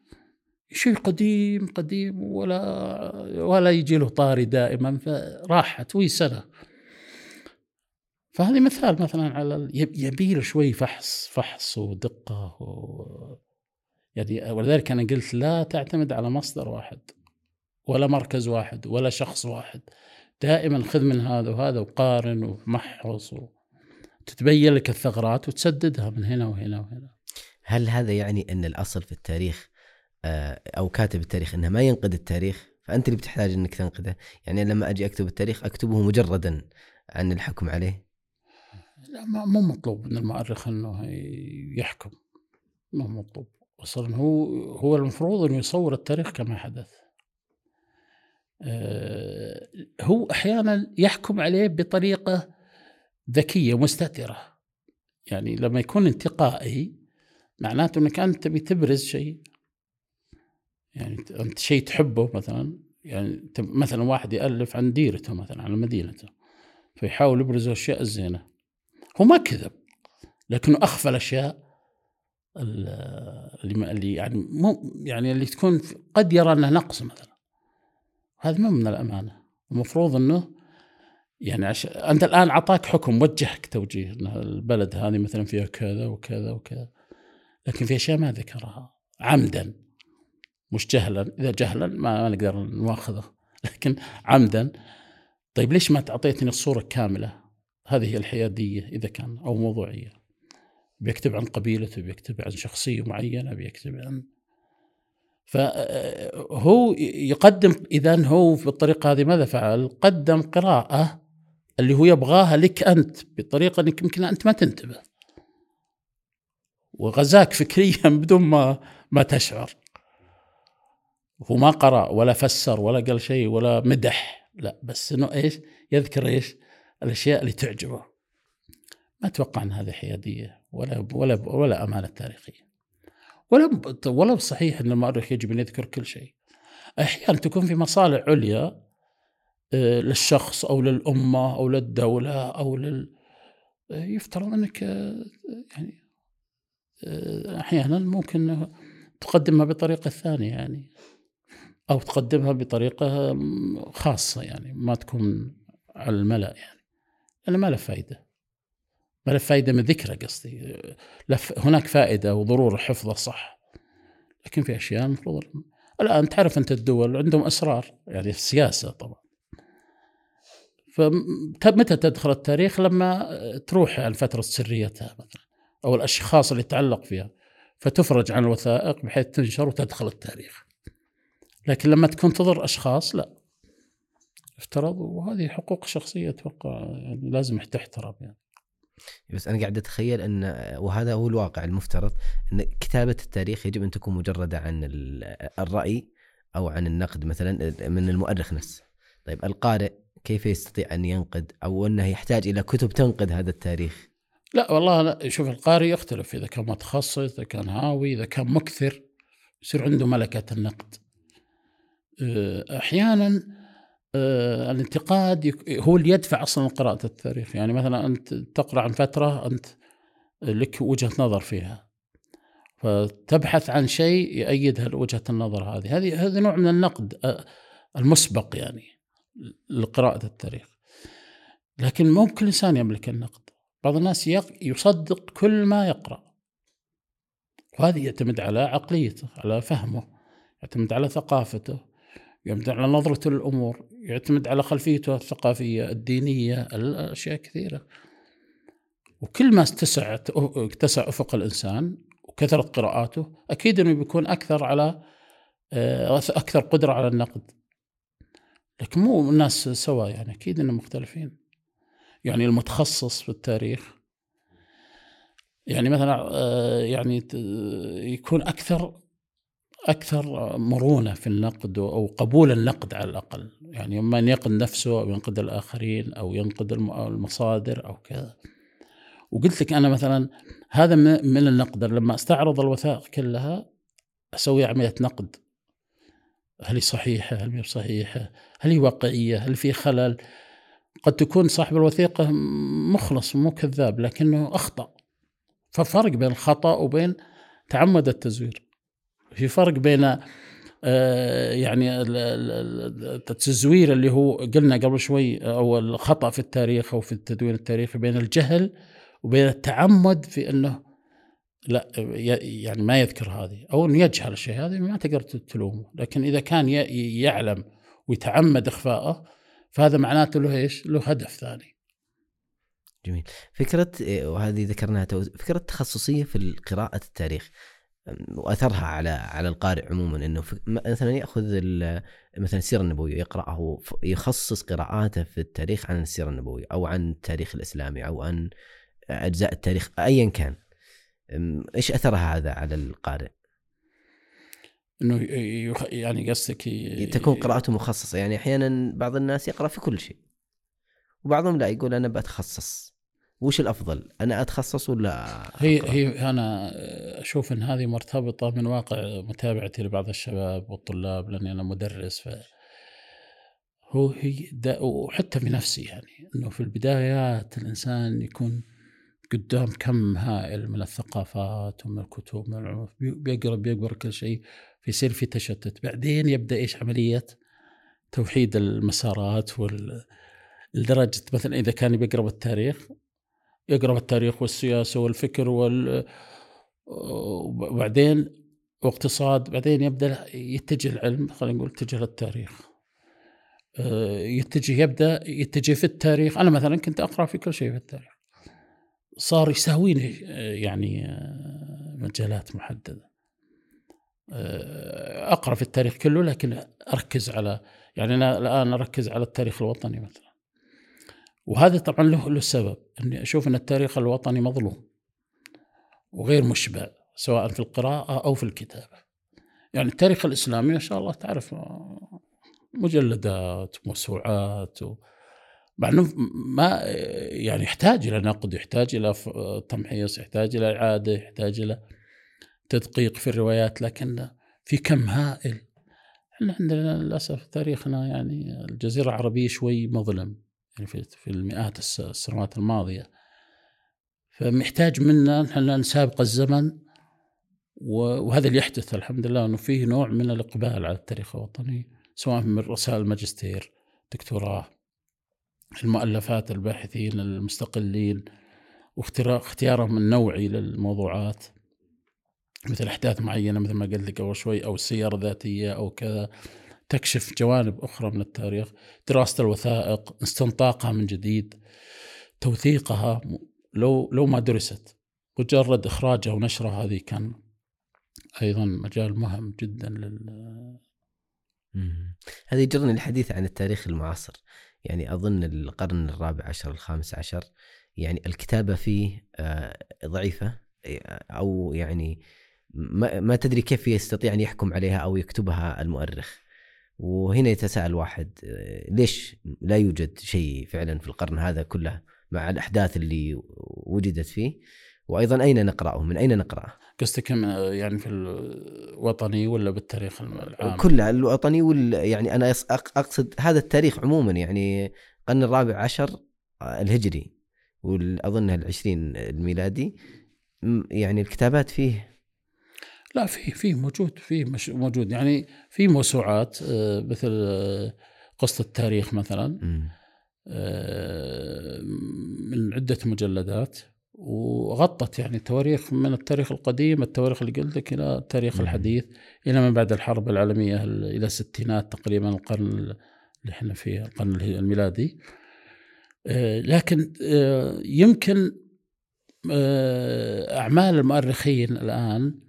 Speaker 1: شيء قديم قديم ولا ولا يجي له طاري دائما فراحت وي سنه فهذه مثال مثلا على يبي شوي فحص فحص ودقة و يعني ولذلك أنا قلت لا تعتمد على مصدر واحد ولا مركز واحد ولا شخص واحد. دائما خذ من هذا وهذا وقارن ومحص وتتبين لك الثغرات وتسددها من هنا وهنا وهنا.
Speaker 2: هل هذا يعني أن الأصل في التاريخ آه، أو كاتب التاريخ أنه ما ينقد التاريخ؟ فأنت اللي بتحتاج أنك تنقده. يعني لما أجي أكتب التاريخ أكتبه مجردا عن الحكم عليه؟
Speaker 1: لا مو مطلوب من المؤرخ أنه يحكم. مو مطلوب. أصلا هو هو المفروض انه يصور التاريخ كما حدث. آه، هو أحيانا يحكم عليه بطريقة ذكية مستتره يعني لما يكون انتقائي معناته إنك أنت تبي تبرز شيء. يعني أنت شيء تحبه مثلا. يعني مثلا واحد يألف عن ديرته مثلا عن مدينته فيحاول يبرز الأشياء الزينة. هو ما كذب لكنه أخفى الأشياء اللي اللي يعني مو يعني اللي تكون قد يرى انها نقص مثلا. هذا ما من الأمانة. المفروض إنه يعني عش... أنت الآن أعطاك حكم وجهك توجيه إن البلد هذه مثلا فيها كذا وكذا وكذا لكن في أشياء ما ذكرها. عمدا. مش جهلا. إذا جهلا ما, ما نقدر نواخذه. لكن عمدا. طيب ليش ما تعطيتني الصورة كاملة؟ هذه هي الحيادية إذا كان أو موضوعية. بيكتب عن قبيلته بيكتب عن شخصية معينة بيكتب عن فهو يقدم اذا هو بالطريقة هذه ماذا فعل؟ قدم قراءة اللي هو يبغاها لك أنت بطريقة إنك يمكن أنت ما تنتبه. وغزاك فكريا بدون ما ما تشعر. هو ما قرأ ولا فسر ولا قال شيء ولا مدح. لا بس إنه إيش؟ يذكر إيش؟ الأشياء اللي تعجبه. ما أتوقع إن هذه حيادية ولا ولا ولا أمانة تاريخية. ولا ولا صحيح إن المؤرخ يجب أن يذكر كل شيء. أحيانا تكون في مصالح عليا للشخص أو للأمة أو للدولة أو لل آه، يفترض أنك آه، يعني أحيانا ممكن تقدمها بطريقة ثانية يعني أو تقدمها بطريقة خاصة يعني ما تكون على الملأ يعني. لأن ما له فائده ما له فائده من ذكره قصدي. هناك فائدة وضرورة حفظه صح. لكن في أشياء المفروض الآن تعرف أنت الدول عندهم اسرار يعني السياسة طبعا. فمتى تدخل التاريخ؟ لما تروح عن فتره سريتها مثلا أو الأشخاص اللي تعلق فيها فتفرج عن الوثائق بحيث تنشر وتدخل التاريخ. لكن لما تكون تضر أشخاص لا. افترض وهذه حقوق شخصية أتوقع يعني لازم تحترم يعني.
Speaker 2: بس أنا قاعد أتخيل أن وهذا هو الواقع المفترض أن كتابة التاريخ يجب أن تكون مجردة عن الرأي أو عن النقد مثلا من المؤرخ نفسه. طيب القارئ كيف يستطيع أن ينقد أو أنه يحتاج إلى كتب تنقد هذا التاريخ؟
Speaker 1: لا والله لا. شوف القارئ يختلف. إذا كان متخصص إذا كان هاوي إذا كان مكثر يصير عنده ملكة النقد. أه، أحيانا أه الانتقاد هو اللي يدفع أصلا قراءة التاريخ. يعني مثلا أنت تقرأ عن فترة أنت لك وجهة نظر فيها. فتبحث عن شيء يأيد وجهة النظر هذه. هذه هذا نوع من النقد أه، المسبق يعني. لقراءة التاريخ. لكن مو كل إنسان يملك النقد. بعض الناس يصدق كل ما يقرأ. وهذه يعتمد على عقليته على فهمه يعتمد على ثقافته يعتمد على نظرته للأمور يعتمد على خلفيته الثقافية الدينية الأشياء كثيرة. وكل ما اتسعت اتسع أفق الإنسان وكثرت قراءاته أكيد أنه بيكون أكثر على آه، أكثر قدرة على النقد. لكن مو الناس سوا يعني أكيد أنهم مختلفين. يعني المتخصص في التاريخ يعني مثلا آه، يعني يكون أكثر أكثر مرونة في النقد أو قبول النقد على الأقل. يعني أما أن ينقد نفسه أو ينقد الآخرين أو ينقد المصادر أو كذا. وقلت لك أنا مثلا هذا من النقد. لما أستعرض الوثائق كلها أسوي عملية نقد. هل هي صحيحة؟ هل هي صحيحة؟ هل هي واقعية؟ هل في خلل؟ قد تكون صاحب الوثيقة مخلص مو كذاب لكنه أخطأ. ففرق بين الخطأ وبين تعمد التزوير. في فرق بين آه، يعني التزوير اللي هو قلنا قبل شوي أو الخطأ في التاريخ أو في التدوين التاريخي بين الجهل وبين التعمد في أنه لا يعني ما يذكر هذه أو إنه يجهل الشيء هذا ما تقدر تلومه. لكن إذا كان يعلم ويتعمد اخفائه فهذا معناته له إيش؟ له هدف ثاني.
Speaker 2: جميل فكرة وهذه ذكرناها فكرة تخصصية في قراءة التاريخ وأثرها على على القارئ عموما إنه مثلا يأخذ مثلا السيره النبويه يقرأه يخصص قراءاته في التاريخ عن السيره النبويه أو عن التاريخ الإسلامي أو عن أجزاء التاريخ ايا كان إيش أثرها هذا على القارئ؟
Speaker 1: إنه يعني قصدك
Speaker 2: تكون قراءته مخصصة. يعني أحيانا بعض الناس يقرأ في كل شيء. وبعضهم لا يقول أنا بتخصص. وش الأفضل؟ أنا أتخصص ولا
Speaker 1: هي هي أنا أشوف إن هذه مرتبطة من واقع متابعتي لبعض الشباب والطلاب لأني أنا مدرس. ف هو هي وحتى في نفسي يعني إنه في البدايات الإنسان يكون قدام كم هائل من الثقافات ومن الكتب من العلوم بيقرأ بيقرا كل شيء. فيصير في تشتت. بعدين يبدأ إيش عملية؟ توحيد المسارات وال لدرجة مثلا إذا كان بيقرأ التاريخ يقرأ التاريخ والسياسة والفكر وال وبعدين واقتصاد بعدين يبدأ يتجه العلم خلينا نقول يتجه للتاريخ. آه، يتجه يبدأ يتجه في التاريخ. أنا مثلا كنت أقرأ في كل شيء في التاريخ. صار يساويني آه، يعني آه، مجالات محددة. أقرأ في التاريخ كله لكن أركز على يعني أنا الآن أركز على التاريخ الوطني مثلا وهذا طبعا له له سبب إني أشوف إن التاريخ الوطني مظلوم وغير مشبع سواء في القراءة أو في الكتابة. يعني التاريخ الإسلامي ما شاء الله تعرف مجلدات موسوعات و مع إنه ما يعني يحتاج إلى نقد يحتاج إلى تمحيص يحتاج إلى إعادة يحتاج إلى تدقيق في الروايات لكن في كم هائل. إحنا عندنا للأسف تاريخنا يعني الجزيرة العربية شوي مظلم يعني في المئات السنوات الماضية. فمحتاج منا نحن نسابق الزمن وهذا اللي يحدث الحمد لله إنه فيه نوع من الإقبال على التاريخ الوطني سواء من رسائل الماجستير دكتوراه المؤلفات الباحثين المستقلين واختيارهم النوعي للموضوعات. مثل أحداث معينة مثل ما قلت لك أول شوي أو السياره الذاتيه أو كذا تكشف جوانب أخرى من التاريخ دراسة الوثائق استنطاقها من جديد توثيقها لو لو ما درست مجرد إخراجها ونشرها هذه كان أيضا مجال مهم جدا لل
Speaker 2: هذا يجرني الحديث عن التاريخ المعاصر. يعني أظن القرن الرابع عشر الخامس عشر يعني الكتابة فيه آه، ضعيفة أو يعني ما, ما تدري كيف يستطيع أن يحكم عليها أو يكتبها المؤرخ. وهنا يتساءل واحد آه، ليش لا يوجد شيء فعلا في القرن هذا كله مع الأحداث اللي وجدت فيه؟ وأيضا أين نقرأه؟ من أين نقرأه؟
Speaker 1: قصدك يعني في الوطني ولا بالتاريخ العام؟
Speaker 2: كله الوطني وال يعني أنا أقصد هذا التاريخ عموما يعني القرن الرابع عشر آه، الهجري واظنها العشرين الميلادي. يعني الكتابات فيه
Speaker 1: لا في في موجود في مش موجود. يعني في موسوعات آه، مثل آه، قصة التاريخ مثلا. آه، من عدة مجلدات. وغطت يعني تواريخ من التاريخ القديم التواريخ اللي قلت لك إلى التاريخ. الحديث إلى ما بعد الحرب العالمية ال- إلى الستينات تقريبا القرن اللي إحنا فيه القرن الميلادي. لكن يمكن أعمال المؤرخين الآن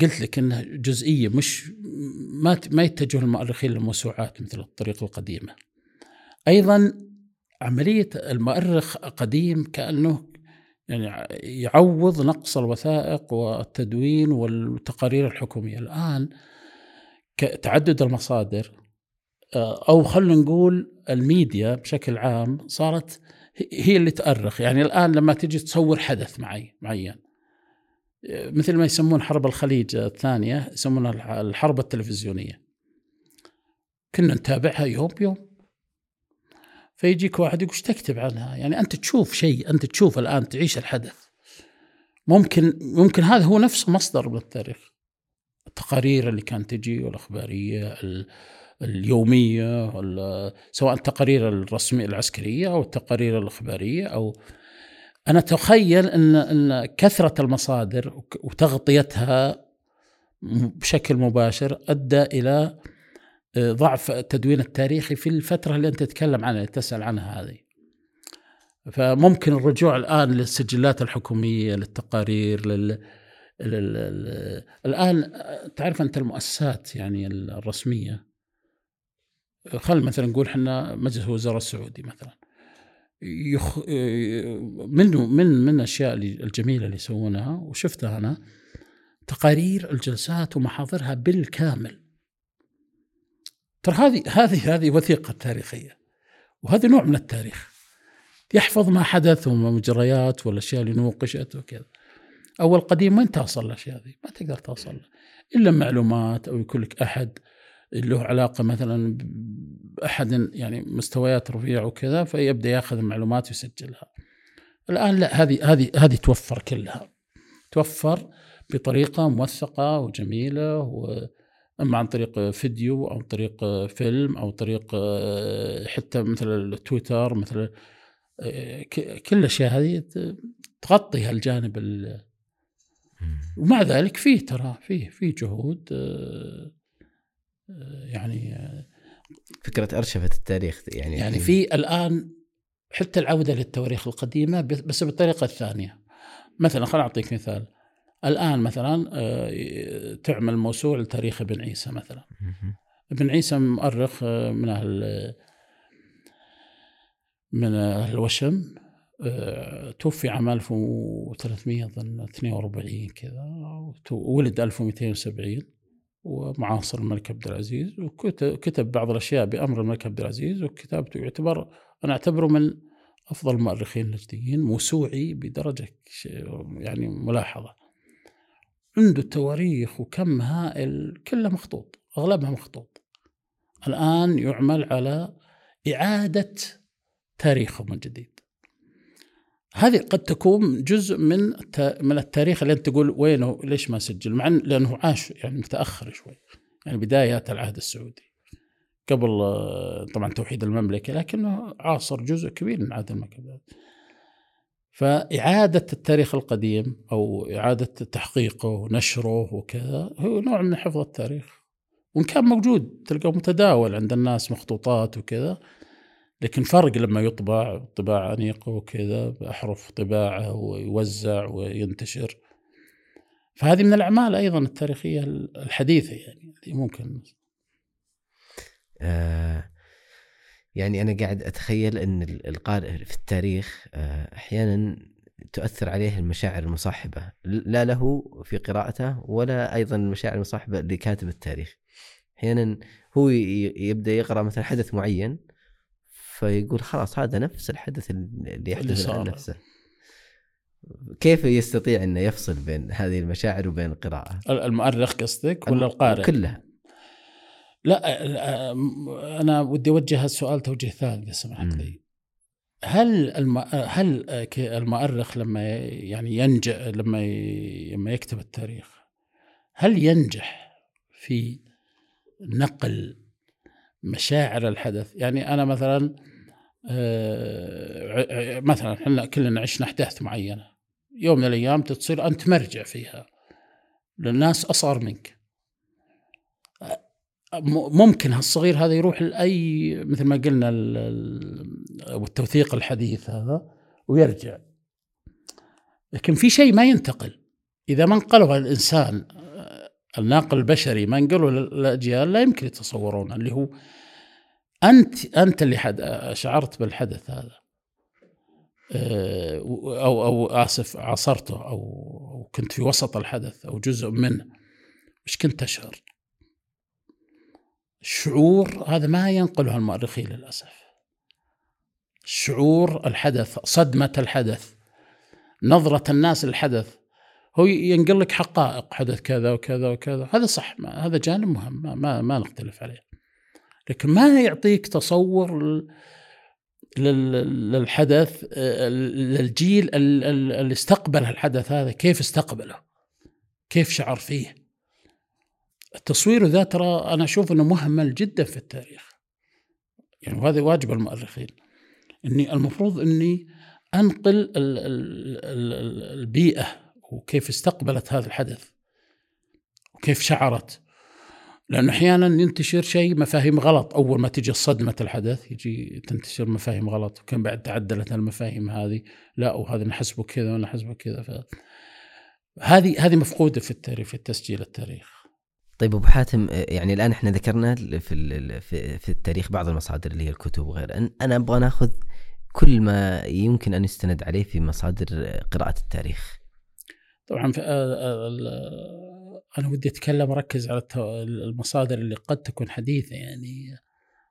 Speaker 1: قلت لك إنها جزئية مش ما ما يتجه المؤرخين للموسوعات مثل الطريقة القديمة. أيضا عملية المؤرخ قديم كأنه يعني يعوض نقص الوثائق والتدوين والتقارير الحكومية، الآن تعدد المصادر آه، أو خلينا نقول الميديا بشكل عام صارت هي اللي تؤرخ، يعني الآن لما تجي تصور حدث معي معين مثل ما يسمون حرب الخليج الثانية يسمونها الح- الحرب التلفزيونية. كنا نتابعها يوم بيوم. فيجيك واحد يقول إيش تكتب عنها؟ يعني أنت تشوف شيء، أنت تشوف الآن تعيش الحدث. ممكن ممكن هذا هو نفسه مصدر من التاريخ. التقارير اللي كانت تجي والأخبارية ال- اليومية ال- سواء التقارير الرسمية العسكرية أو التقارير الإخبارية أو أنا أتخيل إن إن كثرة المصادر وتغطيتها بشكل مباشر أدى إلى آه، ضعف التدوين التاريخي في الفترة اللي أنت تتكلم عنها تسأل عنها هذه. فممكن الرجوع الآن للسجلات الحكومية للتقارير لل الآن تعرف أنت المؤسسات يعني الرسمية خل مثلا نقول إحنا مجلس الوزراء السعودي مثلا يخ... منه من من الاشياء الجميلة اللي يسوونها وشفتها أنا تقارير الجلسات ومحاضرها بالكامل ترى هذه هذه هذه وثيقة تاريخية وهذا نوع من التاريخ يحفظ ما حدث ومجريات والأشياء اللي نوقشت وكذا أول قديم وين توصل الأشياء هذه؟ ما تقدر توصل. إلا معلومات أو يكون لك أحد له علاقة مثلا باحد يعني مستويات رفيع وكذا فيبدأ يأخذ المعلومات ويسجلها. الآن لا هذه هذه هذه توفر كلها. توفر بطريقة موثقة وجميلة و أما عن طريق فيديو أو عن طريق فيلم أو طريق آه، حتى مثل التويتر مثل آه، كل الأشياء هذه تغطي هالجانب ال- ومع ذلك فيه ترى فيه فيه جهود آه، يعني
Speaker 2: فكرة ارشفه التاريخ يعني
Speaker 1: يعني في الآن حتى العودة للتواريخ القديمة بس بالطريقة الثانية. مثلا خليني أعطيك مثال. الآن مثلا آه، تعمل موسوعة لتاريخ ابن عيسى مثلا. ابن عيسى مؤرخ آه، من أهل من أهل الوشم آه، توفي عام 1300 اظن 42 كذا ولد 1270 ومعاصر الملك عبد العزيز وكتب بعض الأشياء بأمر الملك عبد العزيز وكتابته يعتبر أنا أعتبره من أفضل المؤرخين النجديين موسوعي بدرجة يعني ملاحظة. عنده تواريخ وكم هائل كله مخطوط أغلبها مخطوط. الآن يعمل على إعادة تاريخه من جديد. هذه قد تكون جزء من من التاريخ اللي أنت تقول وينه ليش ما سجل؟ مع لأنه عاش يعني متأخر شوي يعني بدايات العهد السعودي قبل آه، طبعا توحيد المملكة لكنه عاصر جزء كبير من عهد المملكه فإعادة التاريخ القديم أو إعادة تحقيقه ونشره وكذا هو نوع من حفظ التاريخ وإن كان موجود تلقاه متداول عند الناس مخطوطات وكذا. لكن فرق لما يطبع طباعة أنيقة وكذا بأحرف طباعة ويوزع وينتشر. فهذه من الأعمال أيضا التاريخية الحديثة يعني ممكن.
Speaker 2: آه يعني أنا قاعد أتخيل إن ال- القارئ في التاريخ آه أحيانا تؤثر عليه المشاعر المصاحبة. لا له في قراءته ولا أيضا المشاعر المصاحبة لكاتب التاريخ. أحيانا هو ي- يبدأ يقرأ مثلا حدث معين فيقول خلاص هذا نفس الحدث اللي
Speaker 1: اللي
Speaker 2: يحدث. عن نفسه كيف يستطيع إنه يفصل بين هذه المشاعر وبين القراءة
Speaker 1: المؤرخ قصدك ولا القارئ؟
Speaker 2: كلها
Speaker 1: لا أنا ودي أوجه السؤال توجيه ثاني إذا سمحت. لي. هل الم... هل المؤرخ لما يعني ينجح لما ي... لما يكتب التاريخ هل ينجح في نقل مشاعر الحدث؟ يعني أنا مثلا مثلا إحنا كلنا عشنا أحداث معينة. يوم من الأيام تصير أنت مرجع فيها. للناس أصغر منك. ممكن هالصغير هذا يروح لأي مثل ما قلنا التوثيق الحديث هذا ويرجع. لكن في شيء ما ينتقل. إذا ما انقله الإنسان الناقل البشري ما انقله للاجيال لا يمكن يتصورونه اللي هو أنت أنت اللي حد شعرت بالحدث هذا. آه، أو أو آسف عاصرته أو كنت في وسط الحدث أو جزء منه. إيش كنت تشعر؟ الشعور هذا ما ينقله المؤرخين للأسف. شعور الحدث صدمة الحدث نظرة الناس للحدث. هو ينقل لك حقائق حدث كذا وكذا وكذا. هذا صح هذا جانب مهم ما, ما, ما نختلف عليه. لكن ما يعطيك تصور للحدث للجيل اللي استقبل الحدث هذا كيف استقبله؟ كيف شعر فيه؟ التصوير ذا ترى أنا أشوف إنه مهمل جدا في التاريخ. يعني وهذا واجب المؤرخين. إني المفروض إني أنقل البيئة وكيف استقبلت هذا الحدث وكيف شعرت. لأنه أحيانا ينتشر شيء مفاهيم غلط. أول ما تجي صدمة الحدث يجي تنتشر مفاهيم غلط. وكان بعد تعدلت المفاهيم هذه؟ لا وهذا نحسبه كذا ونحسبه كذا. ف... هذه هذه مفقودة في التاريخ في التسجيل التاريخ.
Speaker 2: طيب أبو حاتم يعني الآن إحنا ذكرنا في في التاريخ بعض المصادر اللي هي الكتب وغيرها أنا أبغى نأخذ كل ما يمكن أن يستند عليه في مصادر قراءة التاريخ.
Speaker 1: طبعا آه، آه، أنا ودي أتكلم أركز على المصادر اللي قد تكون حديثة يعني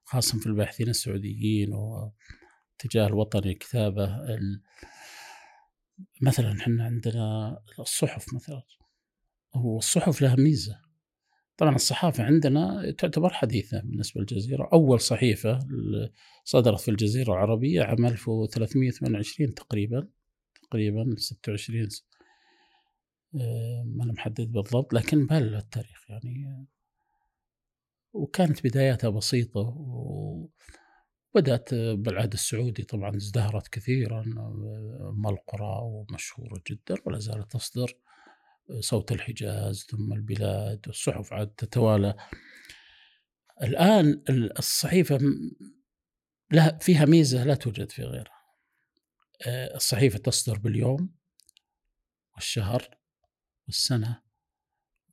Speaker 1: خاصه في الباحثين السعوديين واتجاه الوطني الكتابة مثلا إحنا عندنا الصحف مثلا. والصحف لها ميزة. طبعا الصحافة عندنا تعتبر حديثة بالنسبة للجزيرة. أول صحيفة صدرت في الجزيرة العربية عام 1328 تقريبا تقريبا 26 ما أنا محدد بالضبط لكن بل التاريخ يعني وكانت بداياتها بسيطة وبدأت بالعهد السعودي طبعا ازدهرت كثيرا أم القرى ومشهورة جدا ولا زالت تصدر صوت الحجاز ثم البلاد والصحف عاد تتوالى. الآن الصحيفة لها فيها ميزة لا توجد في غيرها. الصحيفة تصدر باليوم والشهر السنة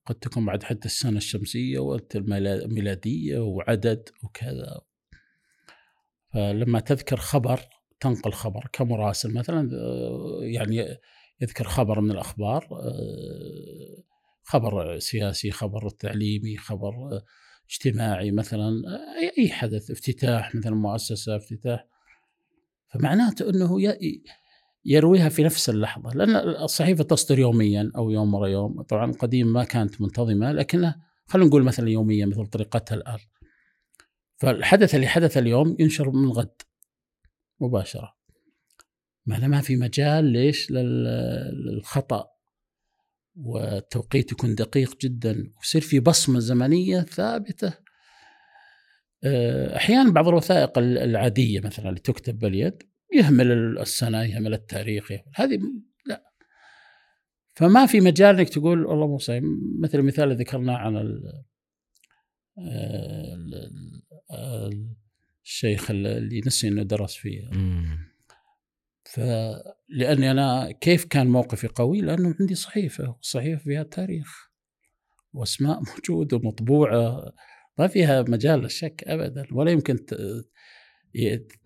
Speaker 1: قد تكون بعد حتى السنة الشمسية والميلادية وعدد وكذا. فلما تذكر خبر تنقل خبر كمراسل مثلا آه، يعني يذكر خبر من الأخبار آه، خبر سياسي خبر تعليمي خبر اجتماعي مثلا أي حدث افتتاح مثلا مؤسسة افتتاح. فمعناته أنه يرويها في نفس اللحظة لأن الصحيفة تصدر يوميا أو يوم ورا يوم. طبعا قديم ما كانت منتظمة لكنها خلينا نقول مثلا يوميا مثل طريقتها الآن. فالحدث اللي حدث اليوم ينشر من غد مباشرة. ما ما في مجال ليش؟ للخطأ. والتوقيت يكون دقيق جدا. ويصير في بصمة زمنية ثابتة. آه، أحيانا بعض الوثائق العادية مثلا اللي تكتب باليد يهمل السنة يهمل التاريخ يهمل هذه لا. فما في مجال إنك تقول والله موسى مثل المثال اللي ذكرناه عن الشيخ اللي نسي إنه درس فيه. فلاني أنا كيف كان موقفي قوي؟ لأنه عندي صحيفة والصحيفه فيها تاريخ وأسماء موجودة ومطبوعة ما فيها مجال للشك ابدا ولا يمكن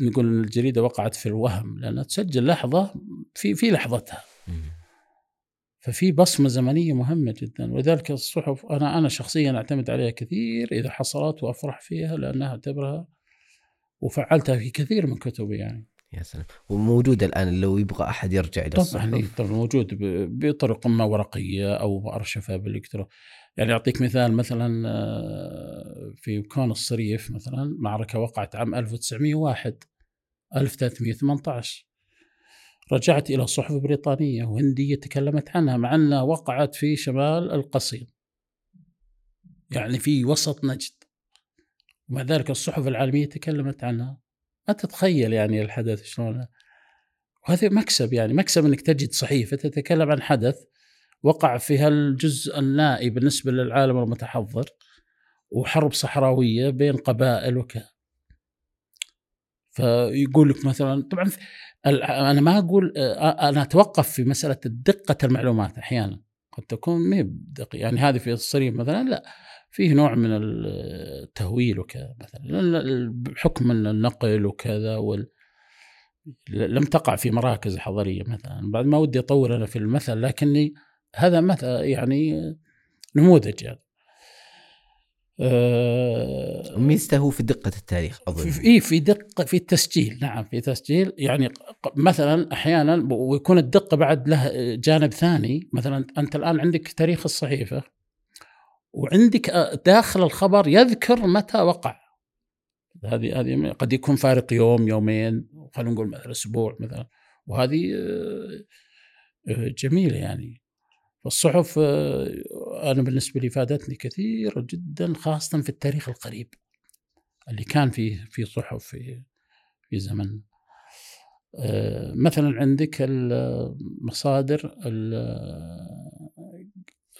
Speaker 1: نقول إن الجريدة وقعت في الوهم لأنها تسجل لحظة في في لحظتها. ففي بصمة زمنية مهمة جدا ولذلك الصحف أنا أنا شخصيا أعتمد عليها كثير إذا حصلت وأفرح فيها لأنها أعتبرها وفعلتها في كثير من كتبي يعني.
Speaker 2: يا سلام وموجودة الآن لو يبغى أحد يرجع إلى
Speaker 1: طبعا طبعا موجود بطرق إما ورقية أو أرشفة بالإلكترون يعني أعطيك مثال مثلا آه، في كون الصريف مثلا معركة وقعت عام 1901 1318 رجعت إلى صحف بريطانية وهندية تكلمت عنها مع أنها وقعت في شمال القصيم. يعني في وسط نجد. ومع ذلك الصحف العالمية تكلمت عنها. ما تتخيل يعني الحدث شلون. وهذا مكسب يعني مكسب إنك تجد صحيفة تتكلم عن حدث وقع في هالجزء النائي بالنسبة للعالم المتحضر وحرب صحراوية بين قبائل وكذا فيقول لك مثلا طبعا أنا ما أقول أنا أتوقف في مسألة دقه المعلومات أحيانا. قد تكون ما بدقيقه يعني هذه في الصريف مثلا لا فيه نوع من التهويل وكذا مثلا بحكم النقل وكذا وال لم تقع في مراكز حضرية مثلا. بعد ما ودي اطول أنا في المثل لكني هذا مثل يعني نموذج يعني.
Speaker 2: أه ميزته في دقة التاريخ
Speaker 1: أظن. في إيه في دقة في التسجيل نعم في تسجيل. يعني مثلا أحيانا ويكون الدقة بعد له جانب ثاني. مثلا أنت الآن عندك تاريخ الصحيفة وعندك داخل الخبر يذكر متى وقع. هذه هذه قد يكون فارق يوم يومين خلينا نقول مثلا أسبوع مثلا. وهذه آه، آه، جميلة يعني. فالصحف آه، أنا بالنسبة لي فادتني كثير جدا خاصه في التاريخ القريب اللي كان فيه في صحف في في زمن مثلا عندك المصادر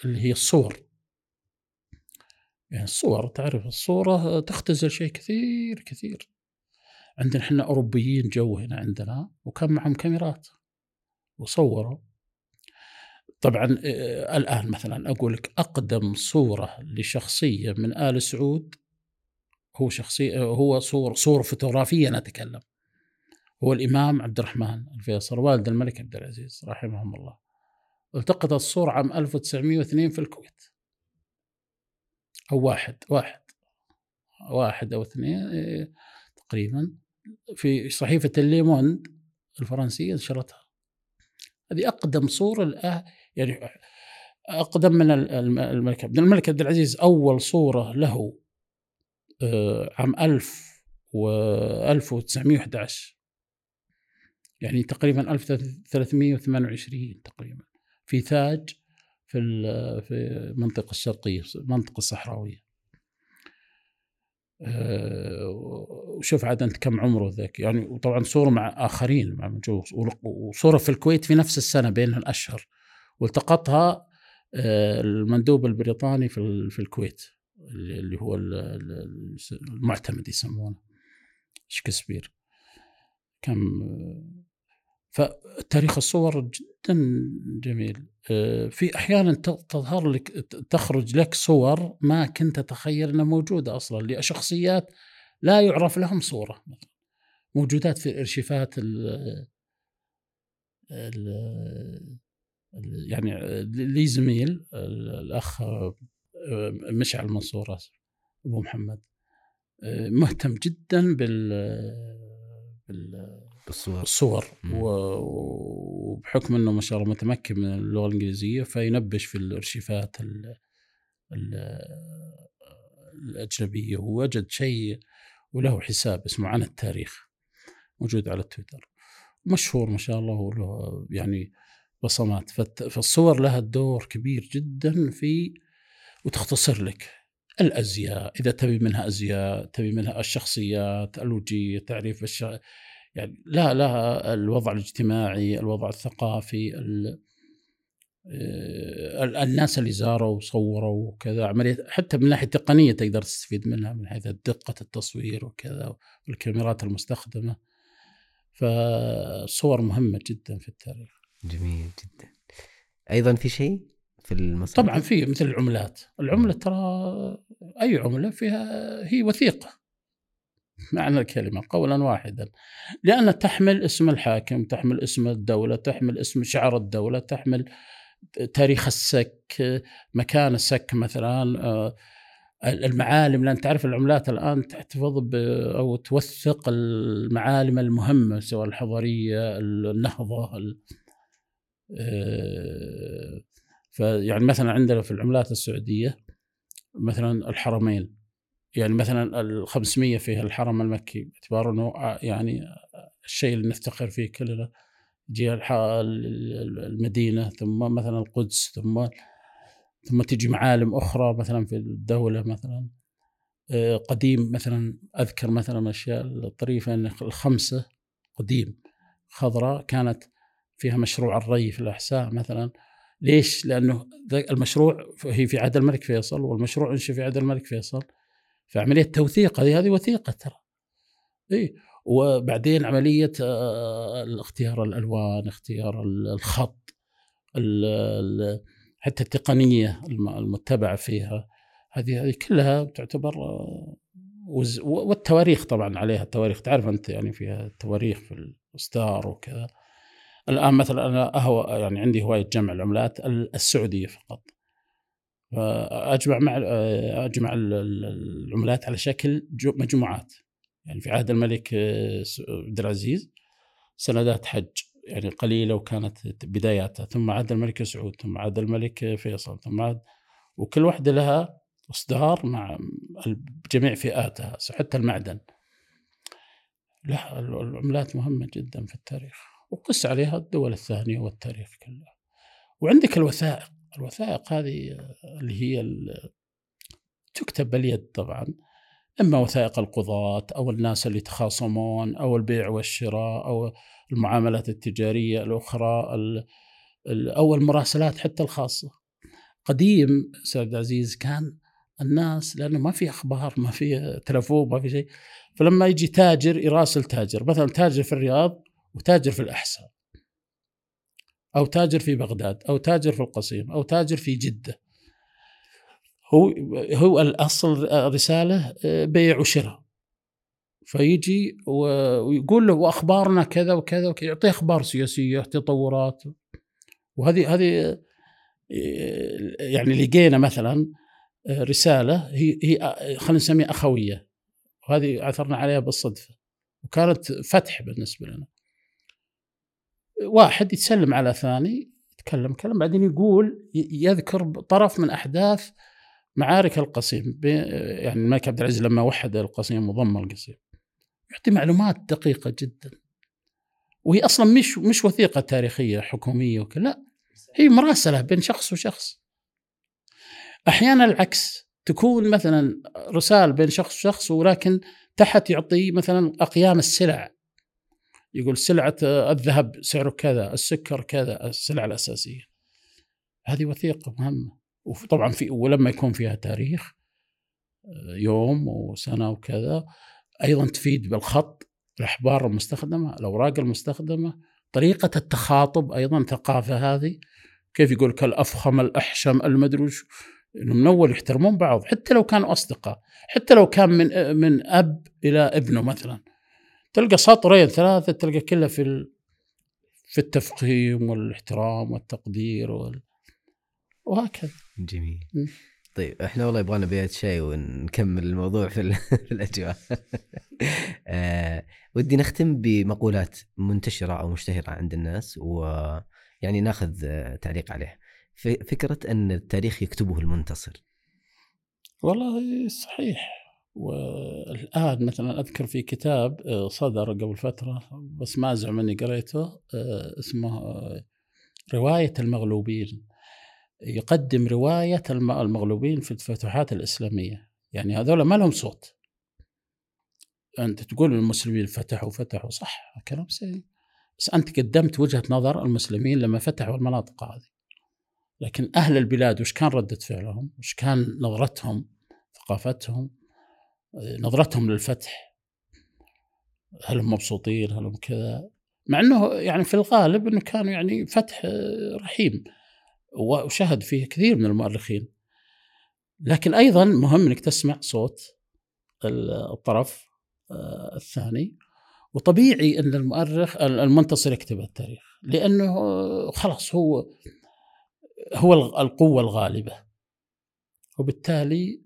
Speaker 1: اللي هي الصور. يعني الصور تعرف الصورة تختزل شيء كثير كثير. عندنا إحنا أوروبيين جو هنا عندنا وكان معهم كاميرات وصوروا. طبعا آه، الآن مثلا أقول لك أقدم صورة لشخصية من آل سعود هو شخصية هو صورة صورة فوتوغرافية أنا أتكلم هو الإمام عبد الرحمن الفيصل والد الملك عبد العزيز رحمهم الله. التقطت الصورة عام 1902 في الكويت. أو واحد واحد واحد أو اثنين إيه، تقريبا. في صحيفة الليموند الفرنسية نشرتها. هذه أقدم صورة الآه يعني أقدم من الملك عبد الملك عبد العزيز أول صورة له آه، عام 1000 و 1911 يعني تقريبا 1328 تقريبا. في تاج في في المنطقة الشرقية المنطقة الصحراوية. آه، وشوف عاد أنت كم عمره ذاك. يعني وطبعا صورة مع آخرين مع وصوره في الكويت في نفس السنة بين الأشهر. والتقطها آه، المندوب البريطاني في في الكويت اللي هو المعتمد يسمونه. شكسبير كم فتاريخ الصور جدا جميل. آه، في أحيانا تظهر لك تخرج لك صور ما كنت اتخيل إنها موجودة أصلا لشخصيات لا يعرف لهم صورة موجودات في الارشيفات ال يعني لي زميل الأخ مشعل منصور أبو محمد. مهتم جدا بال بالصور. الصور وبحكم إنه ما شاء الله متمكن من اللغة الإنجليزية فينبش في الارشيفات ال ال الأجنبية. ووجد شيء وله حساب اسمه عن التاريخ موجود على تويتر. مشهور ما شاء الله وله يعني بصمات. فالصور لها دور كبير جدا في وتختصر لك الأزياء إذا تبي منها أزياء تبي منها الشخصيات الوجيه تعريف الش... يعني لا لها الوضع الاجتماعي الوضع الثقافي آه، الناس اللي زاروا وصوروا وكذا. عملية حتى من ناحية تقنية تقدر تستفيد منها من حيث دقة التصوير وكذا والكاميرات المستخدمة. فالصور مهمة جدا في التاريخ.
Speaker 2: جميل جدا. أيضا في شيء في المصادر؟
Speaker 1: طبعا في مثل العملات. العملة ترى أي عملة فيها هي وثيقة. معنى الكلمة قولا واحدا. لأن تحمل اسم الحاكم تحمل اسم الدولة تحمل اسم شعار الدولة تحمل تاريخ السك مكان السك مثلا آه، المعالم. لأن تعرف العملات الآن تحتفظ أو توثق المعالم المهمة سواء الحضارية النهضة آه، فيعني مثلا عندنا في العملات السعودية مثلا الحرمين يعني مثلا ال 500 في الحرم المكي باعتبار إنه آه، يعني الشيء اللي نفتخر فيه كلنا يجي المدينة ثم مثلا القدس ثم ثم تجي معالم أخرى مثلا في الدولة مثلا. آه، قديم مثلا أذكر مثلا أشياء الطريفه إن الخمسة قديم خضراء كانت فيها مشروع الري في الأحساء مثلا. ليش؟ لأنه المشروع هي في عهد الملك فيصل والمشروع انشئ في عهد الملك فيصل. فعملية توثيق هذه هذه وثيقة ترى. إي. وبعدين عملية آه، اختيار الألوان اختيار الخط حتى التقنية المتبعة فيها. هذه هذه كلها تعتبر والتواريخ طبعا عليها التواريخ. تعرف أنت يعني فيها تواريخ في الاصدار وكذا. الآن مثلا أنا أهو يعني عندي هواية جمع العملات السعودية فقط. فأجمع مع أجمع العملات على شكل مجموعات. يعني في عهد الملك آه، عبد العزيز سندات حج. يعني قليلة وكانت بداياتها. ثم عهد الملك سعود ثم عهد الملك فيصل ثم عهد وكل واحدة لها إصدار مع جميع فئاتها. حتى المعدن. لا العملات مهمة جدا في التاريخ. وقس عليها الدول الثانية والتاريخ كله. وعندك الوثائق. الوثائق هذه اللي هي تكتب باليد طبعا. إما وثائق القضاة أو الناس اللي يتخاصمون أو البيع والشراء أو المعاملات التجارية الأخرى أو المراسلات حتى الخاصة. قديم أستاذ عزيز كان الناس لأنه ما في أخبار ما في تلفون ما في شيء. فلما يجي تاجر يراسل تاجر. مثلا تاجر في الرياض وتاجر في الاحساء أو تاجر في بغداد أو تاجر في القصيم أو تاجر في جدة. هو هو الأصل رسالة بيع وشراء. فيجي ويقول له واخبارنا كذا وكذا وكذا يعطيه أخبار سياسية تطورات. وهذه هذه يعني لقينا مثلا رسالة هي هي خلينا نسميها أخوية. وهذه عثرنا عليها بالصدفة. وكانت فتح بالنسبة لنا. واحد يتسلم على ثاني يتكلم كلام بعدين يقول يذكر طرف من أحداث معارك القصيم يعني الملك عبد العزيز لما وحد القصيم وضم القصيم. يعطي معلومات دقيقة جدا. وهي أصلا مش مش وثيقة تاريخية حكومية وكذا لا. هي مراسلة بين شخص وشخص. أحيانا العكس تكون مثلا رسال بين شخص وشخص ولكن تحت يعطي مثلا أقيام السلع. يقول سلعة الذهب سعره كذا السكر كذا السلع الأساسية. هذه وثيقة مهمة. وطبعا في ولما يكون فيها تاريخ يوم وسنة وكذا أيضا تفيد بالخط الأحبار المستخدمة الأوراق المستخدمة طريقة التخاطب أيضا ثقافة هذه. كيف يقول كالافخم الأحشم المدري إنه من أول يحترمون بعض حتى لو كانوا أصدقاء حتى لو كان من من أب إلى ابنه مثلا. تلقى سطرين ثلاثة تلقى كلها في في التفخيم والاحترام والتقدير وال... وهكذا.
Speaker 2: جميل. م. طيب إحنا والله يبغانا بيت شاي ونكمل الموضوع في, في الأجواء. آه ودي نختم بمقولات منتشرة أو مشتهرة عند الناس ويعني ناخذ تعليق عليه. فكرة أن التاريخ يكتبه المنتصر.
Speaker 1: والله صحيح. والآن مثلا أذكر في كتاب آه، صدر قبل فترة بس ما ازعم اني قريته آه، اسمه آه، رواية المغلوبين. يقدم رواية المغلوبين في الفتوحات الإسلامية. يعني هذول ما لهم صوت. أنت تقول المسلمين فتحوا فتحوا صح كلام سليم. بس أنت قدمت وجهة نظر المسلمين لما فتحوا المناطق هذه. لكن أهل البلاد وش كان ردة فعلهم؟ وش كان نظرتهم ثقافتهم؟ نظرتهم للفتح. هل هم مبسوطين؟ هل هم كذا؟ مع أنه يعني في الغالب أنه كان يعني فتح رحيم وشهد فيه كثير من المؤرخين. لكن أيضا مهم أنك تسمع صوت الطرف آه، الثاني. وطبيعي إن المؤرخ المنتصر يكتب التاريخ لأنه خلاص هو هو القوة الغالبة. وبالتالي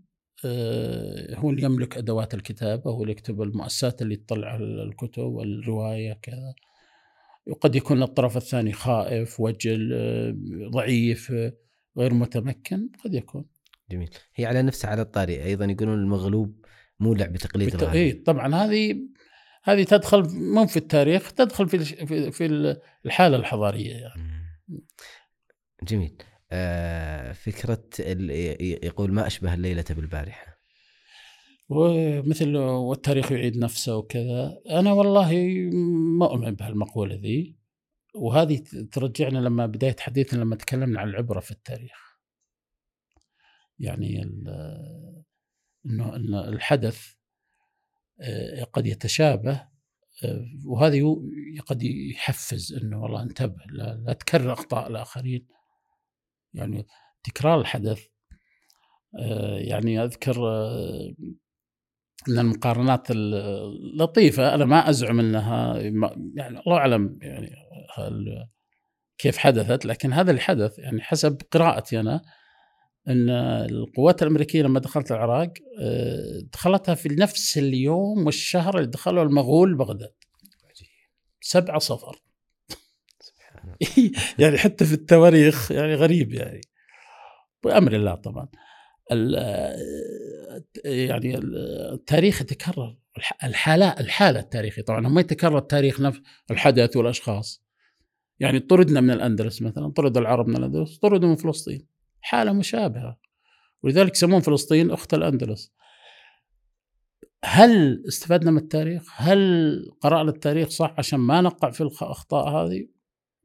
Speaker 1: هو اللي يملك أدوات الكتابة هو اللي يكتب المؤسسات اللي تطلع الكتب والرواية كذا. وقد يكون الطرف الثاني خائف وجل آه، ضعيف غير متمكن قد يكون.
Speaker 2: جميل. هي على نفسها على الطارئ أيضا يقولون المغلوب مولع بتقليد
Speaker 1: بت... إيه طبعا هذه هذه تدخل مو في التاريخ تدخل في في الحالة الحضارية يعني.
Speaker 2: جميل. آه فكرة يقول ما أشبه الليلة بالبارحة.
Speaker 1: ومثل والتاريخ يعيد نفسه وكذا. أنا والله مؤمن بهالمقولة ذي. وهذه ترجعنا لما بداية حديثنا لما تكلمنا عن العبرة في التاريخ. يعني إنه إن الحدث آه، قد يتشابه آه، وهذا قد يحفز إنه والله انتبه لا, لا تكرر أخطاء الآخرين. يعني تكرار الحدث. آه، يعني أذكر من المقارنات اللطيفه أنا ما أزعم إنها يعني الله أعلم يعني كيف حدثت لكن هذا الحدث يعني حسب قراءتي أنا إن القوات الأمريكية لما دخلت العراق آه، دخلتها في نفس اليوم والشهر اللي دخلوا المغول بغداد. سبعة صفر. يعني حتى في التواريخ يعني غريب يعني. بأمر الله طبعا. يعني التاريخ يتكرر. الحالة الحالة التاريخية طبعا. ما يتكرر التاريخ نفس الحدث والأشخاص. يعني طردنا من الأندلس مثلا طرد العرب من الأندلس طردوا من فلسطين. حالة مشابهة. ولذلك يسمون فلسطين أخت الأندلس. هل استفدنا من التاريخ؟ هل قرأنا التاريخ صح؟ عشان ما نقع في الأخطاء هذه؟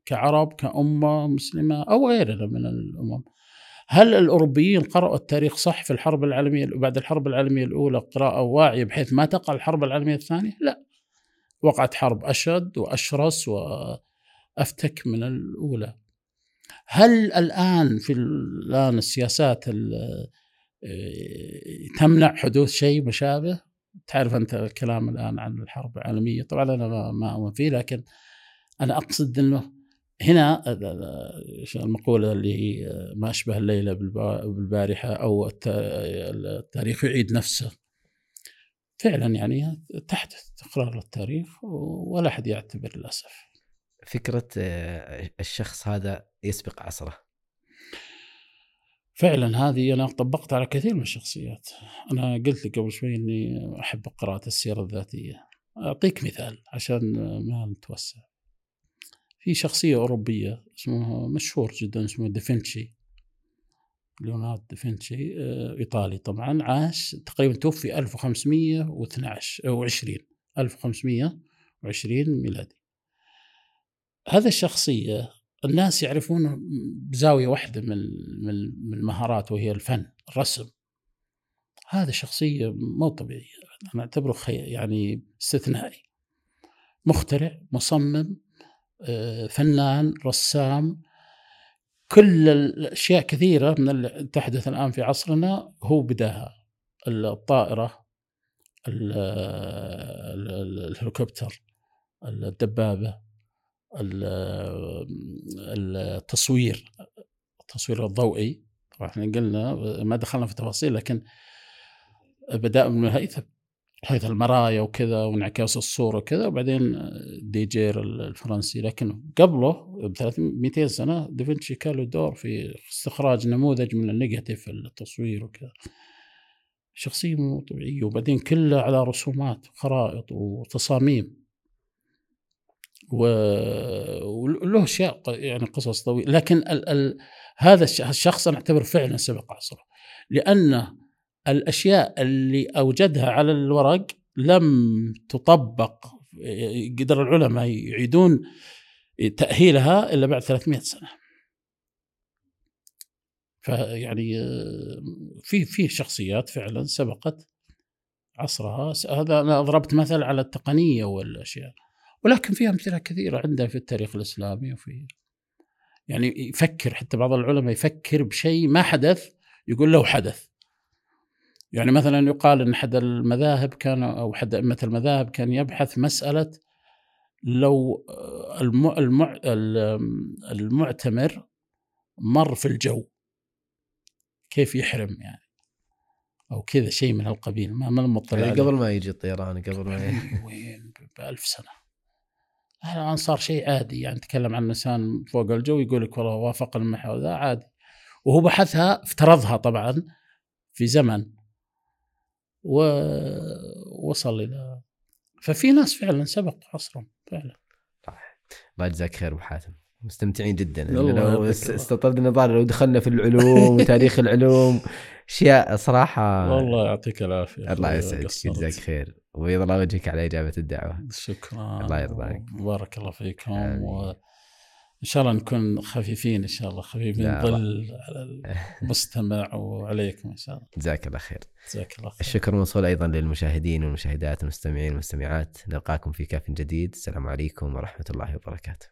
Speaker 1: كعرب كأمة مسلمة أو غيرنا من الأمم هل الأوروبيين قرأوا التاريخ صح في الحرب العالمية بعد الحرب العالمية الأولى قراءة واعية بحيث ما تقع الحرب العالمية الثانية؟ لا وقعت حرب أشد وأشرس وأفتك من الأولى هل الآن في الآن السياسات آه، تمنع حدوث شيء مشابه؟ تعرف أنت الكلام الآن عن الحرب العالمية طبعا أنا ما أؤمن فيه لكن أنا أقصد أنه هنا المقولة اللي هي ما أشبه الليلة بالبارحة أو التاريخ يعيد نفسه. فعلا يعني تحدث تكرار للتاريخ ولا أحد يعتبر للأسف.
Speaker 2: فكرة آه، الشخص هذا يسبق عصره.
Speaker 1: فعلا هذه أنا طبقتها على كثير من الشخصيات. أنا قلت لك قبل شوي أني أحب قراءة السيرة الذاتية. أعطيك مثال عشان ما نتوسع. في شخصية أوروبية اسمه مشهور جدا اسمه دافنشي ليوناردو دافنشي آه، إيطالي طبعا عاش تقريبا توفي 1512 أو 20 1520 ميلادي. هذا الشخصية الناس يعرفونه بزاوية واحدة من من المهارات وهي الفن الرسم. هذا شخصية مو طبيعية أنا أعتبره يعني استثنائي. مخترع مصمم فنان رسام كل الأشياء كثيرة من اللي تحدث الآن في عصرنا هو بداها. الطائرة الهليكوبتر الدبابة التصوير التصوير الضوئي. طبعا إحنا قلنا ما دخلنا في تفاصيل لكن بدأ ابن هيثم. هذا المرايا وكذا وانعكاس الصورة وكذا وبعدين داجير الفرنسي. لكن قبله ب 200 سنة دافنشي كان له دور في استخراج نموذج من ال negative التصوير وكذا. شخصية مو طبيعية. وبعدين كلها على رسومات خرائط وتصاميم. وله أشياء يعني قصص طويلة. لكن ال ال هذا الشخص أنا أعتبر فعلا سبق عصره. لأنه الأشياء اللي أوجدها على الورق لم تطبق قدر العلماء يعيدون تأهيلها إلا بعد 300 سنة. فيعني في في شخصيات فعلا سبقت عصرها هذا أنا ضربت مثل على التقنية والأشياء ولكن في أمثلة كثيرة عندنا في التاريخ الإسلامي وفي يعني يفكر حتى بعض العلماء يفكر بشيء ما حدث يقول له حدث يعني مثلا يقال إن احد المذاهب كان أو احد ائمه المذاهب كان يبحث مسألة لو المع المع المعتمر مر في الجو. كيف يحرم يعني؟ أو كذا شيء من هالقبيل ما ما
Speaker 2: مطلع يعني قبل ما يجي الطيران قبل ما
Speaker 1: يجي وين؟ بألف سنة. الآن صار شيء عادي يعني تكلم عن إنسان فوق الجو يقول لك والله وافق المحور ذا عادي. وهو بحثها افترضها طبعا في زمن ووصل إلى ففي ناس فعلا سبق عصرهم فعلا.
Speaker 2: الله يجزاك خير أبو حاتم. مستمتعين جدا. لو. استطردنا ظهر لو دخلنا في العلوم وتاريخ العلوم أشياء صراحة
Speaker 1: والله يعطيك العافية
Speaker 2: الله يسعدك. يجزاك خير. ويضل وجهك على إجابة الدعوة.
Speaker 1: شكرا.
Speaker 2: الله يرضى عليك.
Speaker 1: بارك الله فيكم. وان شاء الله نكون خفيفين إن شاء الله خفيفين. ظل على المستمع وعليكم إن شاء الله.
Speaker 2: جزاك الله خير.
Speaker 1: جزاك الله خير.
Speaker 2: الشكر موصول أيضا للمشاهدين والمشاهدات والمستمعين والمستمعات. نلقاكم في كاف جديد. السلام عليكم ورحمة الله وبركاته.